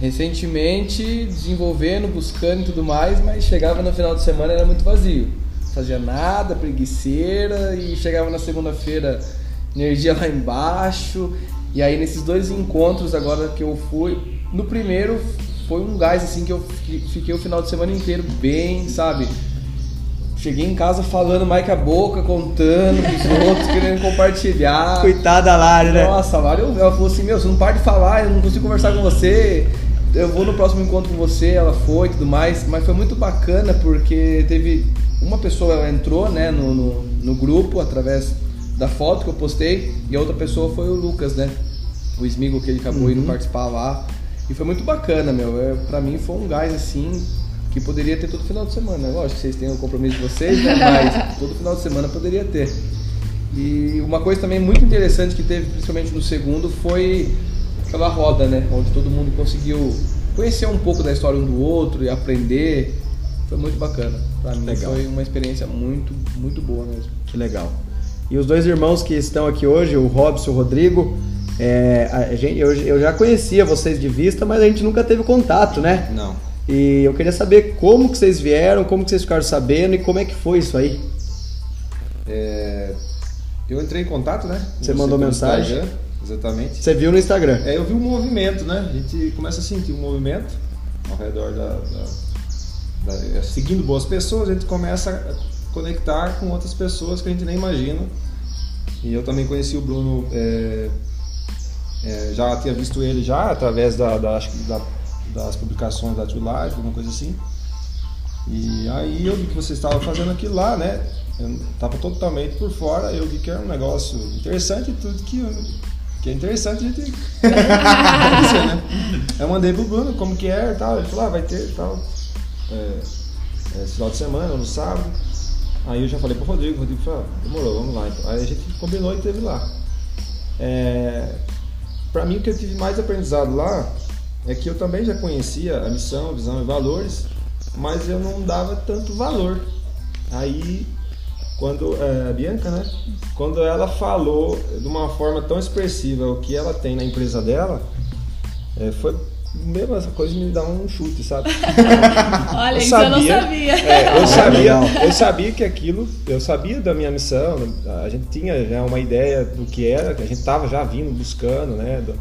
recentemente desenvolvendo, buscando e tudo mais, mas chegava no final de semana era muito vazio fazia nada, preguiceira, e chegava na segunda-feira, energia lá embaixo. E aí nesses dois encontros agora que eu fui, no primeiro foi um gás assim que eu fiquei o final de semana inteiro bem, sabe? Cheguei em casa falando mais que a boca, contando pros outros, querendo compartilhar. Coitada da Lari, né? Nossa, a Lari, ela falou assim, meu, você não para de falar, eu não consigo conversar com você. Eu vou no próximo encontro com você, ela foi e tudo mais. Mas foi muito bacana porque teve uma pessoa entrou né, no, no, no, grupo através da foto que eu postei e a outra pessoa foi o Lucas, né? O Smigo que ele acabou uhum. indo participar lá. E foi muito bacana, meu. É, pra mim foi um gás assim que poderia ter todo final de semana. Lógico que vocês têm o compromisso de vocês, né? Mas todo final de semana poderia ter. E uma coisa também muito interessante que teve, principalmente no segundo, foi aquela roda, né? Onde todo mundo conseguiu conhecer um pouco da história um do outro e aprender foi muito bacana. Para mim legal. foi uma experiência muito, muito boa mesmo. Que legal. E os dois irmãos que estão aqui hoje, o Robson e o Rodrigo, é, a gente, eu, eu já conhecia vocês de vista, mas a gente nunca teve contato, né? Não. E eu queria saber como que vocês vieram, como que vocês ficaram sabendo e como é que foi isso aí. É, eu entrei em contato, né? Você, Você mandou mensagem? Instagram, exatamente. Você viu no Instagram? É, eu vi um movimento, né? A gente começa a sentir um movimento ao redor da, da da- seguindo boas pessoas, a gente começa a conectar com outras pessoas que a gente nem imagina. E eu também conheci o Bruno, é, é, já tinha visto ele já através da, da- da- das publicações da True Life, alguma coisa assim. E aí eu vi que você estava fazendo aquilo lá, né? Eu estava totalmente por fora, eu vi que era um negócio interessante e tudo que, que é interessante a gente né? Eu mandei pro Bruno como que é e tal, ele falou, ah, vai ter e tal, é, é, esse final de semana, no sábado. Aí eu já falei pro Rodrigo, o Rodrigo falou, ah, demorou, vamos lá. Então. Aí a gente combinou e teve lá. É, para mim o que eu tive mais aprendizado lá é que eu também já conhecia a missão, visão e valores, mas eu não dava tanto valor. Aí quando é, a Bianca, né? Quando ela falou de uma forma tão expressiva o que ela tem na empresa dela, é, foi mesmo essa coisa me dá um chute, sabe? Olha, Eu isso eu não sabia. sabia. É, eu sabia, eu sabia que aquilo, eu sabia da minha missão, a gente tinha já uma ideia do que era, que a gente estava já vindo buscando, né, do-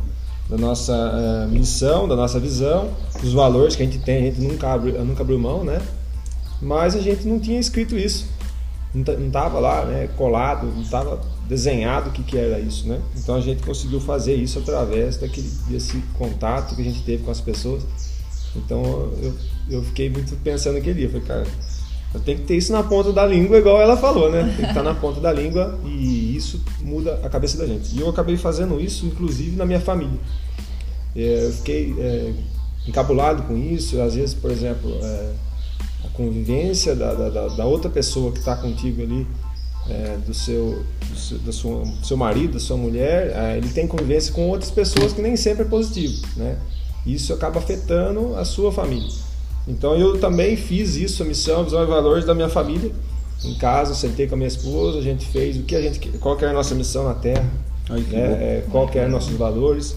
da nossa eh, missão, da nossa visão, dos valores que a gente tem, a gente nunca abre, nunca abriu mão, né? Mas a gente não tinha escrito isso, não ta- não estava lá, né, colado, não estava desenhado o que, que era isso, né? Então a gente conseguiu fazer isso através daquele desse contato que a gente teve com as pessoas. Então eu, eu fiquei muito pensando naquele dia. Falei, cara, eu tenho que ter isso na ponta da língua, igual ela falou, né? Tem que estar na ponta da língua e isso muda a cabeça da gente. E eu acabei fazendo isso, inclusive, na minha família. É, Eu fiquei é, encabulado com isso. Às vezes, por exemplo, é, a convivência da, da, da- outra pessoa que está contigo ali, é, do, seu, do, seu, sua- do seu marido, da sua mulher, é, ele tem convivência com outras pessoas que nem sempre é positivo, né? Isso acaba afetando a sua família. Então eu também fiz isso, a missão, a visão e valores da minha família. Em casa, sentei com a minha esposa, a gente fez o que a gente, qual que era a nossa missão na Terra, Ai, que né? É, qual que eram nossos valores,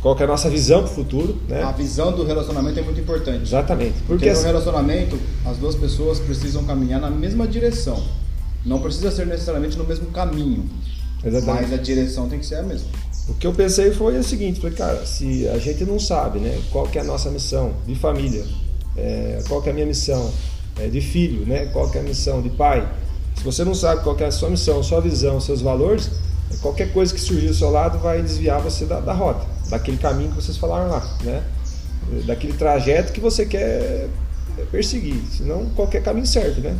qual que é a nossa visão para o futuro, né? A visão do relacionamento é muito importante. Exatamente. Porque Porque no relacionamento, as duas pessoas precisam caminhar na mesma direção. Não precisa ser necessariamente no mesmo caminho, Exatamente. mas a direção tem que ser a mesma. O que eu pensei foi o seguinte, falei, cara, se a gente não sabe, né, qual que é a nossa missão de família, é, qual que é a minha missão é, de filho, né, qual que é a missão de pai, se você não sabe qual que é a sua missão, sua visão, seus valores, qualquer coisa que surgir do seu lado vai desviar você da, da rota, daquele caminho que vocês falaram lá, né, daquele trajeto que você quer perseguir, senão qualquer caminho serve, né.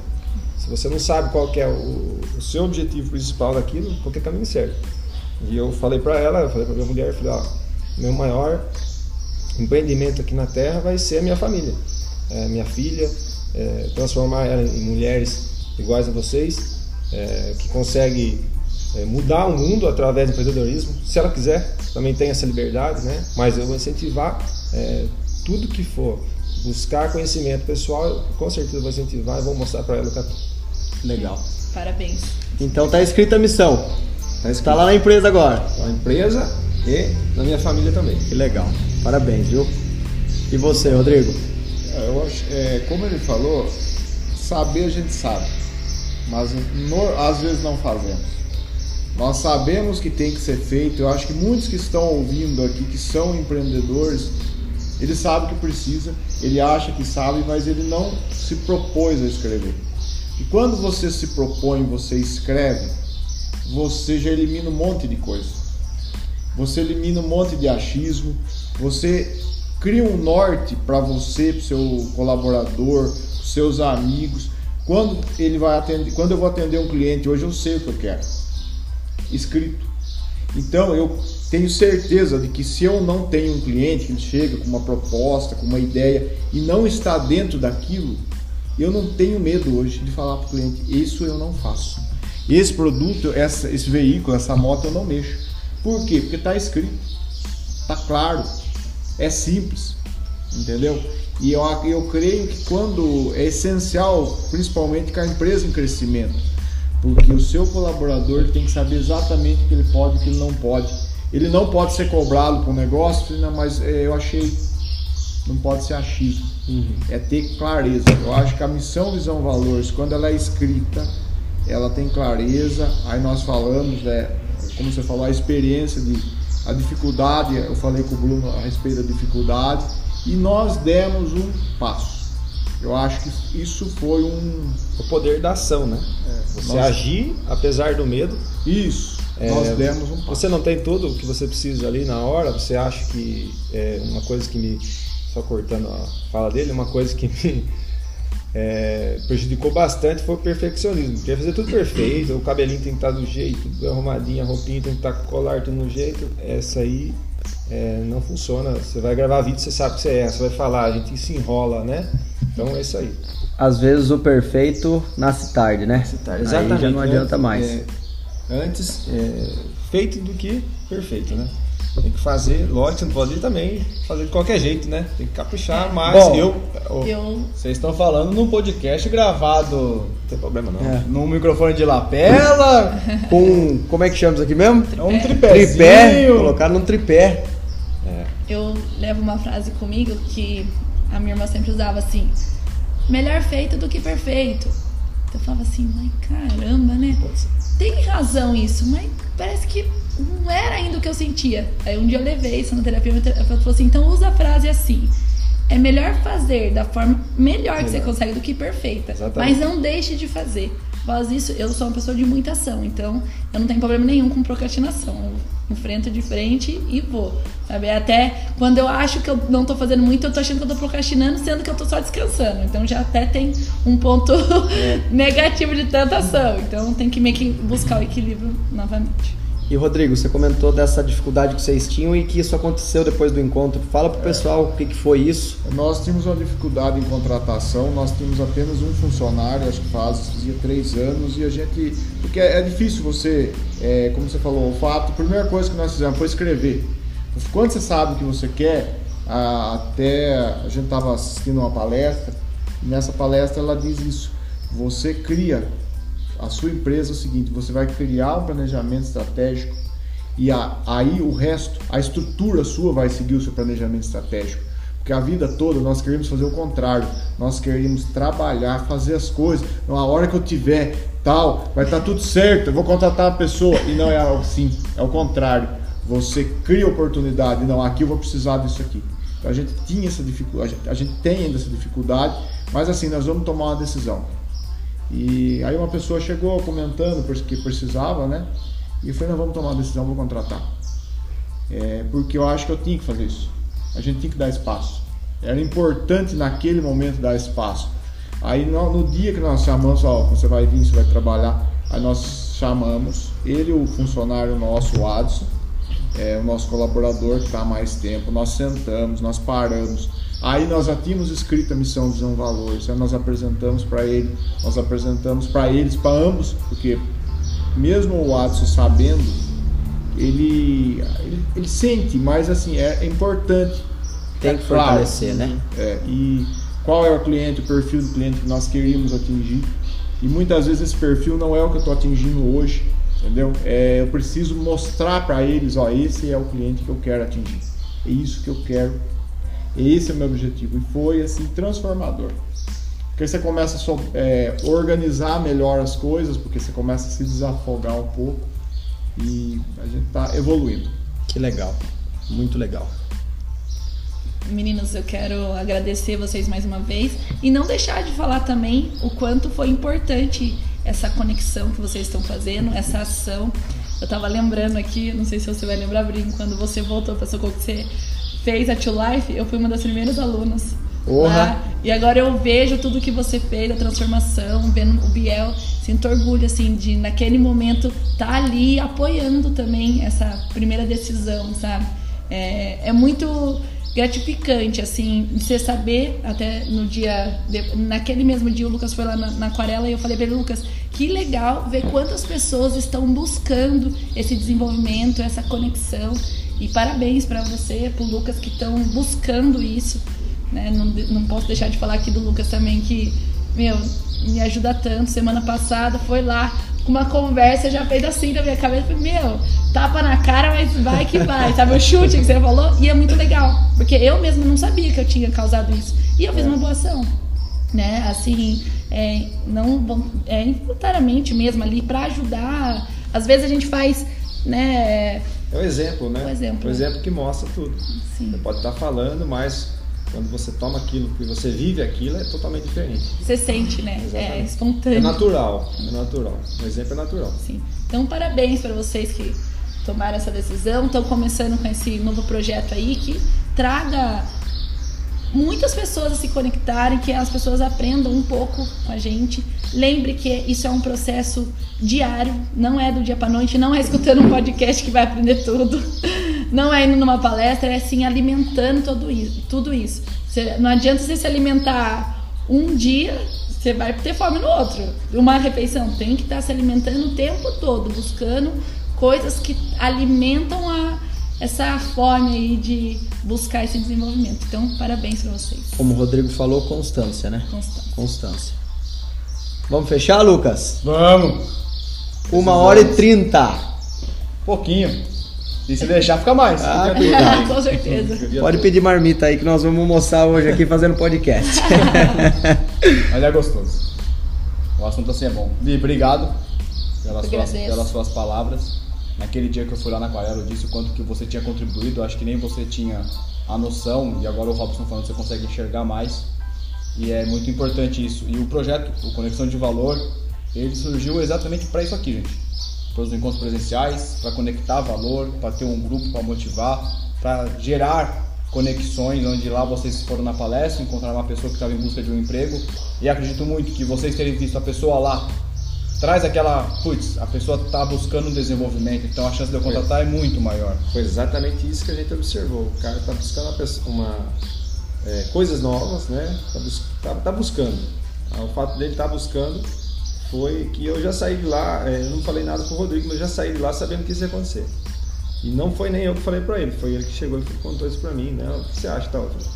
Se você não sabe qual é o, o seu objetivo principal daquilo, qualquer caminho serve. E eu falei pra ela, eu falei pra minha mulher, eu falei, ó, meu maior empreendimento aqui na Terra vai ser a minha família, é, minha filha, é, transformar ela em mulheres iguais a vocês, é, que consegue é, mudar o mundo através do empreendedorismo, se ela quiser, também tem essa liberdade, né? Mas eu vou incentivar é, tudo que for buscar conhecimento pessoal, eu com certeza vou incentivar e vou mostrar pra ela o caminho. Legal. Parabéns. Então tá escrita a missão. Tá Tá lá na empresa agora. na empresa e na minha família também. Que legal. Parabéns, viu? E você, Rodrigo? É, Eu acho, é, como ele falou, saber a gente sabe, mas no- às vezes não fazemos. Nós sabemos que tem que ser feito. Eu acho que muitos que estão ouvindo aqui, que são empreendedores, ele sabe que precisa, ele acha que sabe, mas ele não se propôs a escrever. E quando você se propõe, você escreve, você já elimina um monte de coisa. Você elimina um monte de achismo, você cria um norte para você, para seu colaborador, seus amigos. Quando ele vai atender, quando eu vou atender um cliente hoje, eu sei o que eu quero. Escrito. Então eu tenho certeza de que se eu não tenho um cliente que chega com uma proposta, com uma ideia e não está dentro daquilo, eu não tenho medo hoje de falar para o cliente, isso eu não faço. Esse produto, essa, esse veículo, essa moto eu não mexo. Por quê? Porque está escrito, está claro, é simples, entendeu? E eu, eu creio que quando é essencial, principalmente com a empresa em crescimento, porque o seu colaborador tem que saber exatamente o que ele pode e o que ele não pode. Ele não pode ser cobrado por um negócio, não, mas é, eu achei, não pode ser achismo, é ter clareza. Eu acho que a missão, visão, valores, quando ela é escrita, ela tem clareza. Aí nós falamos, é, como você falou, a experiência de a dificuldade. Eu falei com o Bruno a respeito da dificuldade e nós demos um passo. Eu acho que isso foi um. O poder da ação, né? você nós- agir apesar do medo. Isso. É, nós demos um passo. Você não tem tudo o que você precisa ali na hora, você acha que é uma coisa que me. Só cortando a fala dele, uma coisa que me é, prejudicou bastante foi o perfeccionismo. Queria fazer tudo perfeito, o cabelinho tem que estar do jeito, tudo arrumadinho, a roupinha tem que estar colar tudo no jeito. Essa aí é, não funciona. Você vai gravar vídeo, você sabe que você é, você vai falar, a gente se enrola, né? Então é isso aí. Às vezes o perfeito nasce tarde, né? Aí já não né? adianta mais. É, antes é, feito do que perfeito, né? Tem que fazer, lógico, você não pode também fazer de qualquer jeito, né? Tem que caprichar, mas Bom, eu. oh, Eu Vocês estão falando num podcast gravado Não tem problema não. É. num microfone de lapela, Com. Como é que chama isso aqui mesmo? é um tripézinho. Tripé. Colocaram num tripé. eu levo uma frase comigo que a minha irmã sempre usava assim: melhor feito do que perfeito. Eu falava assim, mas caramba, né? Tem razão isso, mas parece que não era ainda o que eu sentia. Aí um dia eu levei isso na terapia, minha terapeuta falou assim: então usa a frase assim. É melhor fazer da forma melhor que você consegue do que perfeita. Exatamente. Mas não deixe de fazer. Após isso, eu sou uma pessoa de muita ação, então eu não tenho problema nenhum com procrastinação. Eu enfrento de frente e vou. Sabe? Até quando eu acho que eu não tô fazendo muito, eu tô achando que eu tô procrastinando, sendo que eu tô só descansando. Então já até tem um ponto negativo de tanta ação. Então tem que meio que buscar o equilíbrio novamente. E Rodrigo, você comentou dessa dificuldade que vocês tinham e que isso aconteceu depois do encontro. Fala pro pessoal o que, que foi isso. Nós tínhamos uma dificuldade em contratação, nós tínhamos apenas um funcionário, acho que faz, fazia três anos, e a gente. Porque é, é difícil você, é, como você falou, o fato, a primeira coisa que nós fizemos foi escrever. Quando você sabe o que você quer, a- até a gente estava assistindo uma palestra, e nessa palestra ela diz isso. Você cria a sua empresa é o seguinte, você vai criar um planejamento estratégico e a- aí o resto, a estrutura sua vai seguir o seu planejamento estratégico. Porque a vida toda nós queremos fazer o contrário. Nós queremos trabalhar, fazer as coisas. Na hora que eu tiver tal, vai estar tudo certo, eu vou contratar a pessoa. E não é assim, é o contrário. Você cria oportunidade, não, aqui eu vou precisar disso aqui. Então a gente tinha essa dificuldade, a gente tem ainda essa dificuldade, mas assim, nós vamos tomar uma decisão. E aí uma pessoa chegou comentando porque precisava, né? E falei, não, vamos tomar uma decisão, vou contratar. É, porque eu acho que eu tinha que fazer isso. A gente tinha que dar espaço. Era importante naquele momento dar espaço. Aí no, no dia que nós chamamos, ó, você vai vir, você vai trabalhar, aí nós chamamos ele, o funcionário nosso, o Adson, é, o nosso colaborador que está há mais tempo, nós sentamos, nós paramos. Aí nós já tínhamos escrito a missão, visão, valores, aí nós apresentamos para ele, nós apresentamos para eles, para ambos, porque mesmo o Adson sabendo, ele, ele, ele sente, mas assim, é, é importante. Tem É que claro. fortalecer, né? É, e qual é o cliente, o perfil do cliente que nós queríamos atingir. E muitas vezes esse perfil não é o que eu estou atingindo hoje, entendeu? É, eu preciso mostrar para eles, ó, esse é o cliente que eu quero atingir. É isso que eu quero. Esse é o meu objetivo. E foi assim transformador. Porque você começa a so- é, organizar melhor as coisas, porque você começa a se desafogar um pouco e a gente está evoluindo. Que legal. Muito legal. Meninos, eu quero agradecer vocês mais uma vez e não deixar de falar também o quanto foi importante essa conexão que vocês estão fazendo, essa ação. Eu tava lembrando aqui, não sei se você vai lembrar, Brinco, quando você voltou para Socorro, que você fez a Tio Life, eu fui uma das primeiras alunas. Lá. E agora eu vejo tudo que você fez, a transformação, vendo o Biel, sinto orgulho, assim, de naquele momento estar ali apoiando também essa primeira decisão, sabe? É, é muito gratificante, assim, você saber, até no dia, naquele mesmo dia o Lucas foi lá na, na aquarela e eu falei ele, Lucas, que legal ver quantas pessoas estão buscando esse desenvolvimento, essa conexão. E parabéns pra você, pro Lucas, que estão buscando isso. Né? Não, não posso deixar de falar aqui do Lucas também, que, meu, me ajuda tanto. Semana passada foi lá com uma conversa, já fez assim na minha cabeça. Falei, meu, tapa na cara, mas vai que vai. Sabe o chute que você falou? E é muito legal, porque eu mesma não sabia que eu tinha causado isso. E eu fiz uma boa ação. Né? Assim, é, não é, involuntariamente mesmo ali para ajudar. Às vezes a gente faz, né? É o exemplo, né? O exemplo. O exemplo que mostra tudo. Sim. Você pode estar falando, mas Quando você toma aquilo, que você vive aquilo, é totalmente diferente. Você sente, né? É Exatamente. espontâneo. É natural, é natural. O exemplo é natural. Sim. Então, parabéns para vocês que tomaram essa decisão, estão começando com esse novo projeto aí que traga muitas pessoas a se conectarem, que as pessoas aprendam um pouco com a gente. Lembre que isso é um processo diário, não é do dia para noite, não é escutando um podcast que vai aprender tudo, não é indo numa palestra, é sim alimentando tudo isso. Tudo isso. Você- não adianta você se alimentar um dia, você vai ter fome no outro. Uma refeição tem que estar se alimentando o tempo todo, buscando coisas que alimentam a, essa fome aí de buscar esse desenvolvimento. Então, parabéns para vocês. Como o Rodrigo falou, constância, né? Constância. Constância. Vamos fechar, Lucas? Vamos! Uma hora e trinta. Pouquinho. E se deixar, fica mais. Ah, Com certeza. Pode pedir marmita aí que nós vamos almoçar hoje aqui fazendo podcast. Mas é gostoso. O assunto assim é bom. Li, obrigado pelas suas, pelas suas palavras. Naquele dia que eu fui lá na Aquarela, eu disse o quanto que você tinha contribuído. Acho que nem você tinha a noção. E agora o Robson falando que você consegue enxergar mais. E é muito importante isso. E o projeto, o Conexão de Valor, ele surgiu exatamente para isso aqui, gente. Para os encontros presenciais, para conectar valor, para ter um grupo para motivar, para gerar conexões, onde lá vocês foram na palestra, encontraram uma pessoa que estava em busca de um emprego. E acredito muito que vocês terem visto a pessoa lá, traz aquela, putz, a pessoa está buscando um desenvolvimento, então a chance de eu contratar é muito maior. Foi exatamente isso que a gente observou. O cara está buscando uma, uma, é, coisas novas, né? Está bus tá- tá buscando. Ah, O fato dele estar buscando foi que eu já saí de lá, é, eu não falei nada com o Rodrigo, mas eu já saí de lá sabendo que isso ia acontecer. E não foi nem eu que falei para ele, foi ele que chegou e contou isso para mim, né? O que você acha, tal? Eu falei,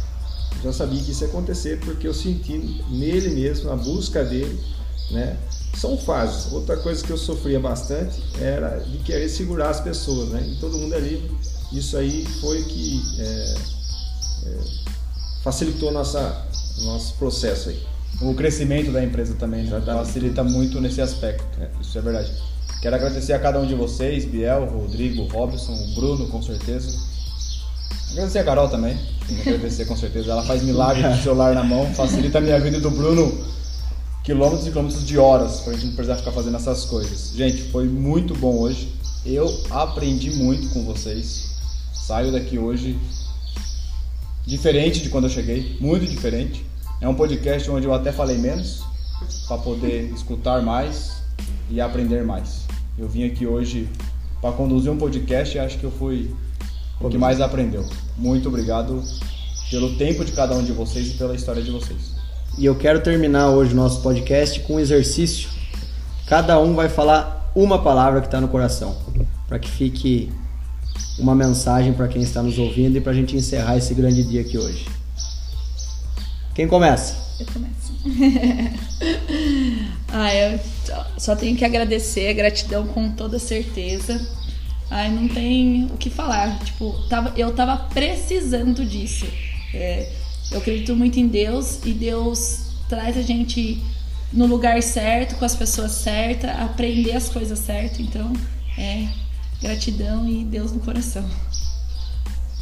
já sabia que isso ia acontecer porque eu senti nele mesmo, na busca dele, né? São fases. Outra coisa que eu sofria bastante era de querer segurar as pessoas, né? E todo mundo é livre. Isso aí foi que é, é, facilitou nossa nosso processo aí. O crescimento da empresa também né? Facilita muito nesse aspecto. Isso é verdade. Quero agradecer a cada um de vocês, Biel, Rodrigo, Robson, o Bruno, com certeza. Agradecer a Carol também. Agradecer com certeza. Ela faz milagre o celular na mão, facilita a minha vida do Bruno quilômetros e quilômetros de horas pra gente não precisar ficar fazendo essas coisas. Gente, foi muito bom hoje. Eu aprendi muito com vocês. Saio daqui hoje diferente de quando eu cheguei, muito diferente. É um podcast onde eu até falei menos para poder escutar mais e aprender mais. Eu vim aqui hoje para conduzir um podcast e acho que eu fui o que mais aprendeu. Muito obrigado pelo tempo de cada um de vocês e pela história de vocês. E eu quero terminar hoje o nosso podcast com um exercício. Cada um vai falar uma palavra que está no coração, para que fique uma mensagem para quem está nos ouvindo e para a gente encerrar esse grande dia aqui hoje. Quem começa? Eu começo. ah, eu só tenho que agradecer, gratidão com toda certeza. Ai, não tem o que falar. Tipo, tava, eu tava precisando disso. É, eu acredito muito em Deus e Deus traz a gente no lugar certo, com as pessoas certas, aprender as coisas certas. Então, é gratidão e Deus no coração.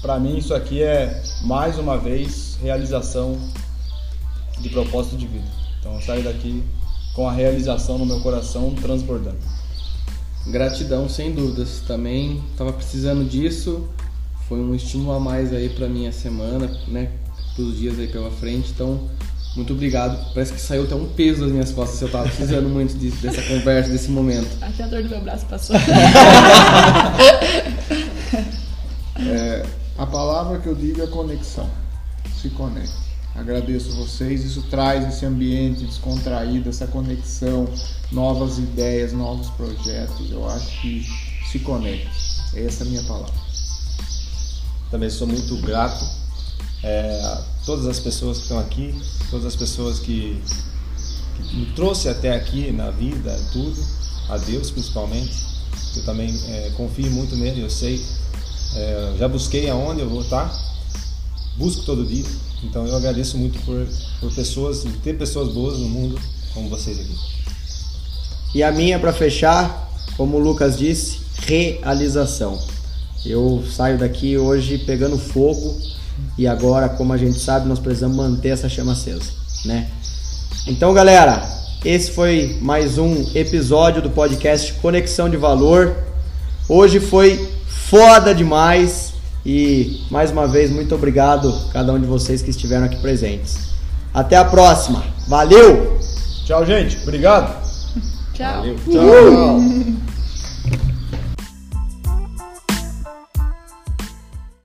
Para mim isso aqui é mais uma vez realização de propósito de vida. Então eu saio daqui com a realização no meu coração transbordando. Gratidão, sem dúvidas. Também estava precisando disso. Foi um estímulo a mais aí para minha semana, né? Todos os dias aí pela frente. Então, muito obrigado. Parece que saiu até um peso das minhas costas. Eu tava precisando muito disso, dessa conversa, desse momento. Até a dor do meu braço passou. É, a palavra que eu digo é conexão. Se conecte. Agradeço vocês. Isso traz esse ambiente descontraído, essa conexão, novas ideias, novos projetos. Eu acho que se conecte. Essa é a minha palavra. Também sou muito grato é, a todas as pessoas que estão aqui, todas as pessoas que, que me trouxe até aqui na vida, tudo, a Deus principalmente. Eu também é, confio muito nele, eu sei. É, já busquei aonde eu vou estar, busco todo dia. Então eu agradeço muito por, por pessoas, ter pessoas boas no mundo como vocês aqui. E a minha para fechar, como o Lucas disse, realização. Eu saio daqui hoje pegando fogo E agora, como a gente sabe, nós precisamos manter essa chama acesa, né? Então, galera, esse foi mais um episódio do podcast Conexão de Valor. Hoje foi foda demais e mais uma vez muito obrigado a cada um de vocês que estiveram aqui presentes. Até a próxima. Valeu! Tchau, gente. Obrigado. Tchau. Valeu. Tchau.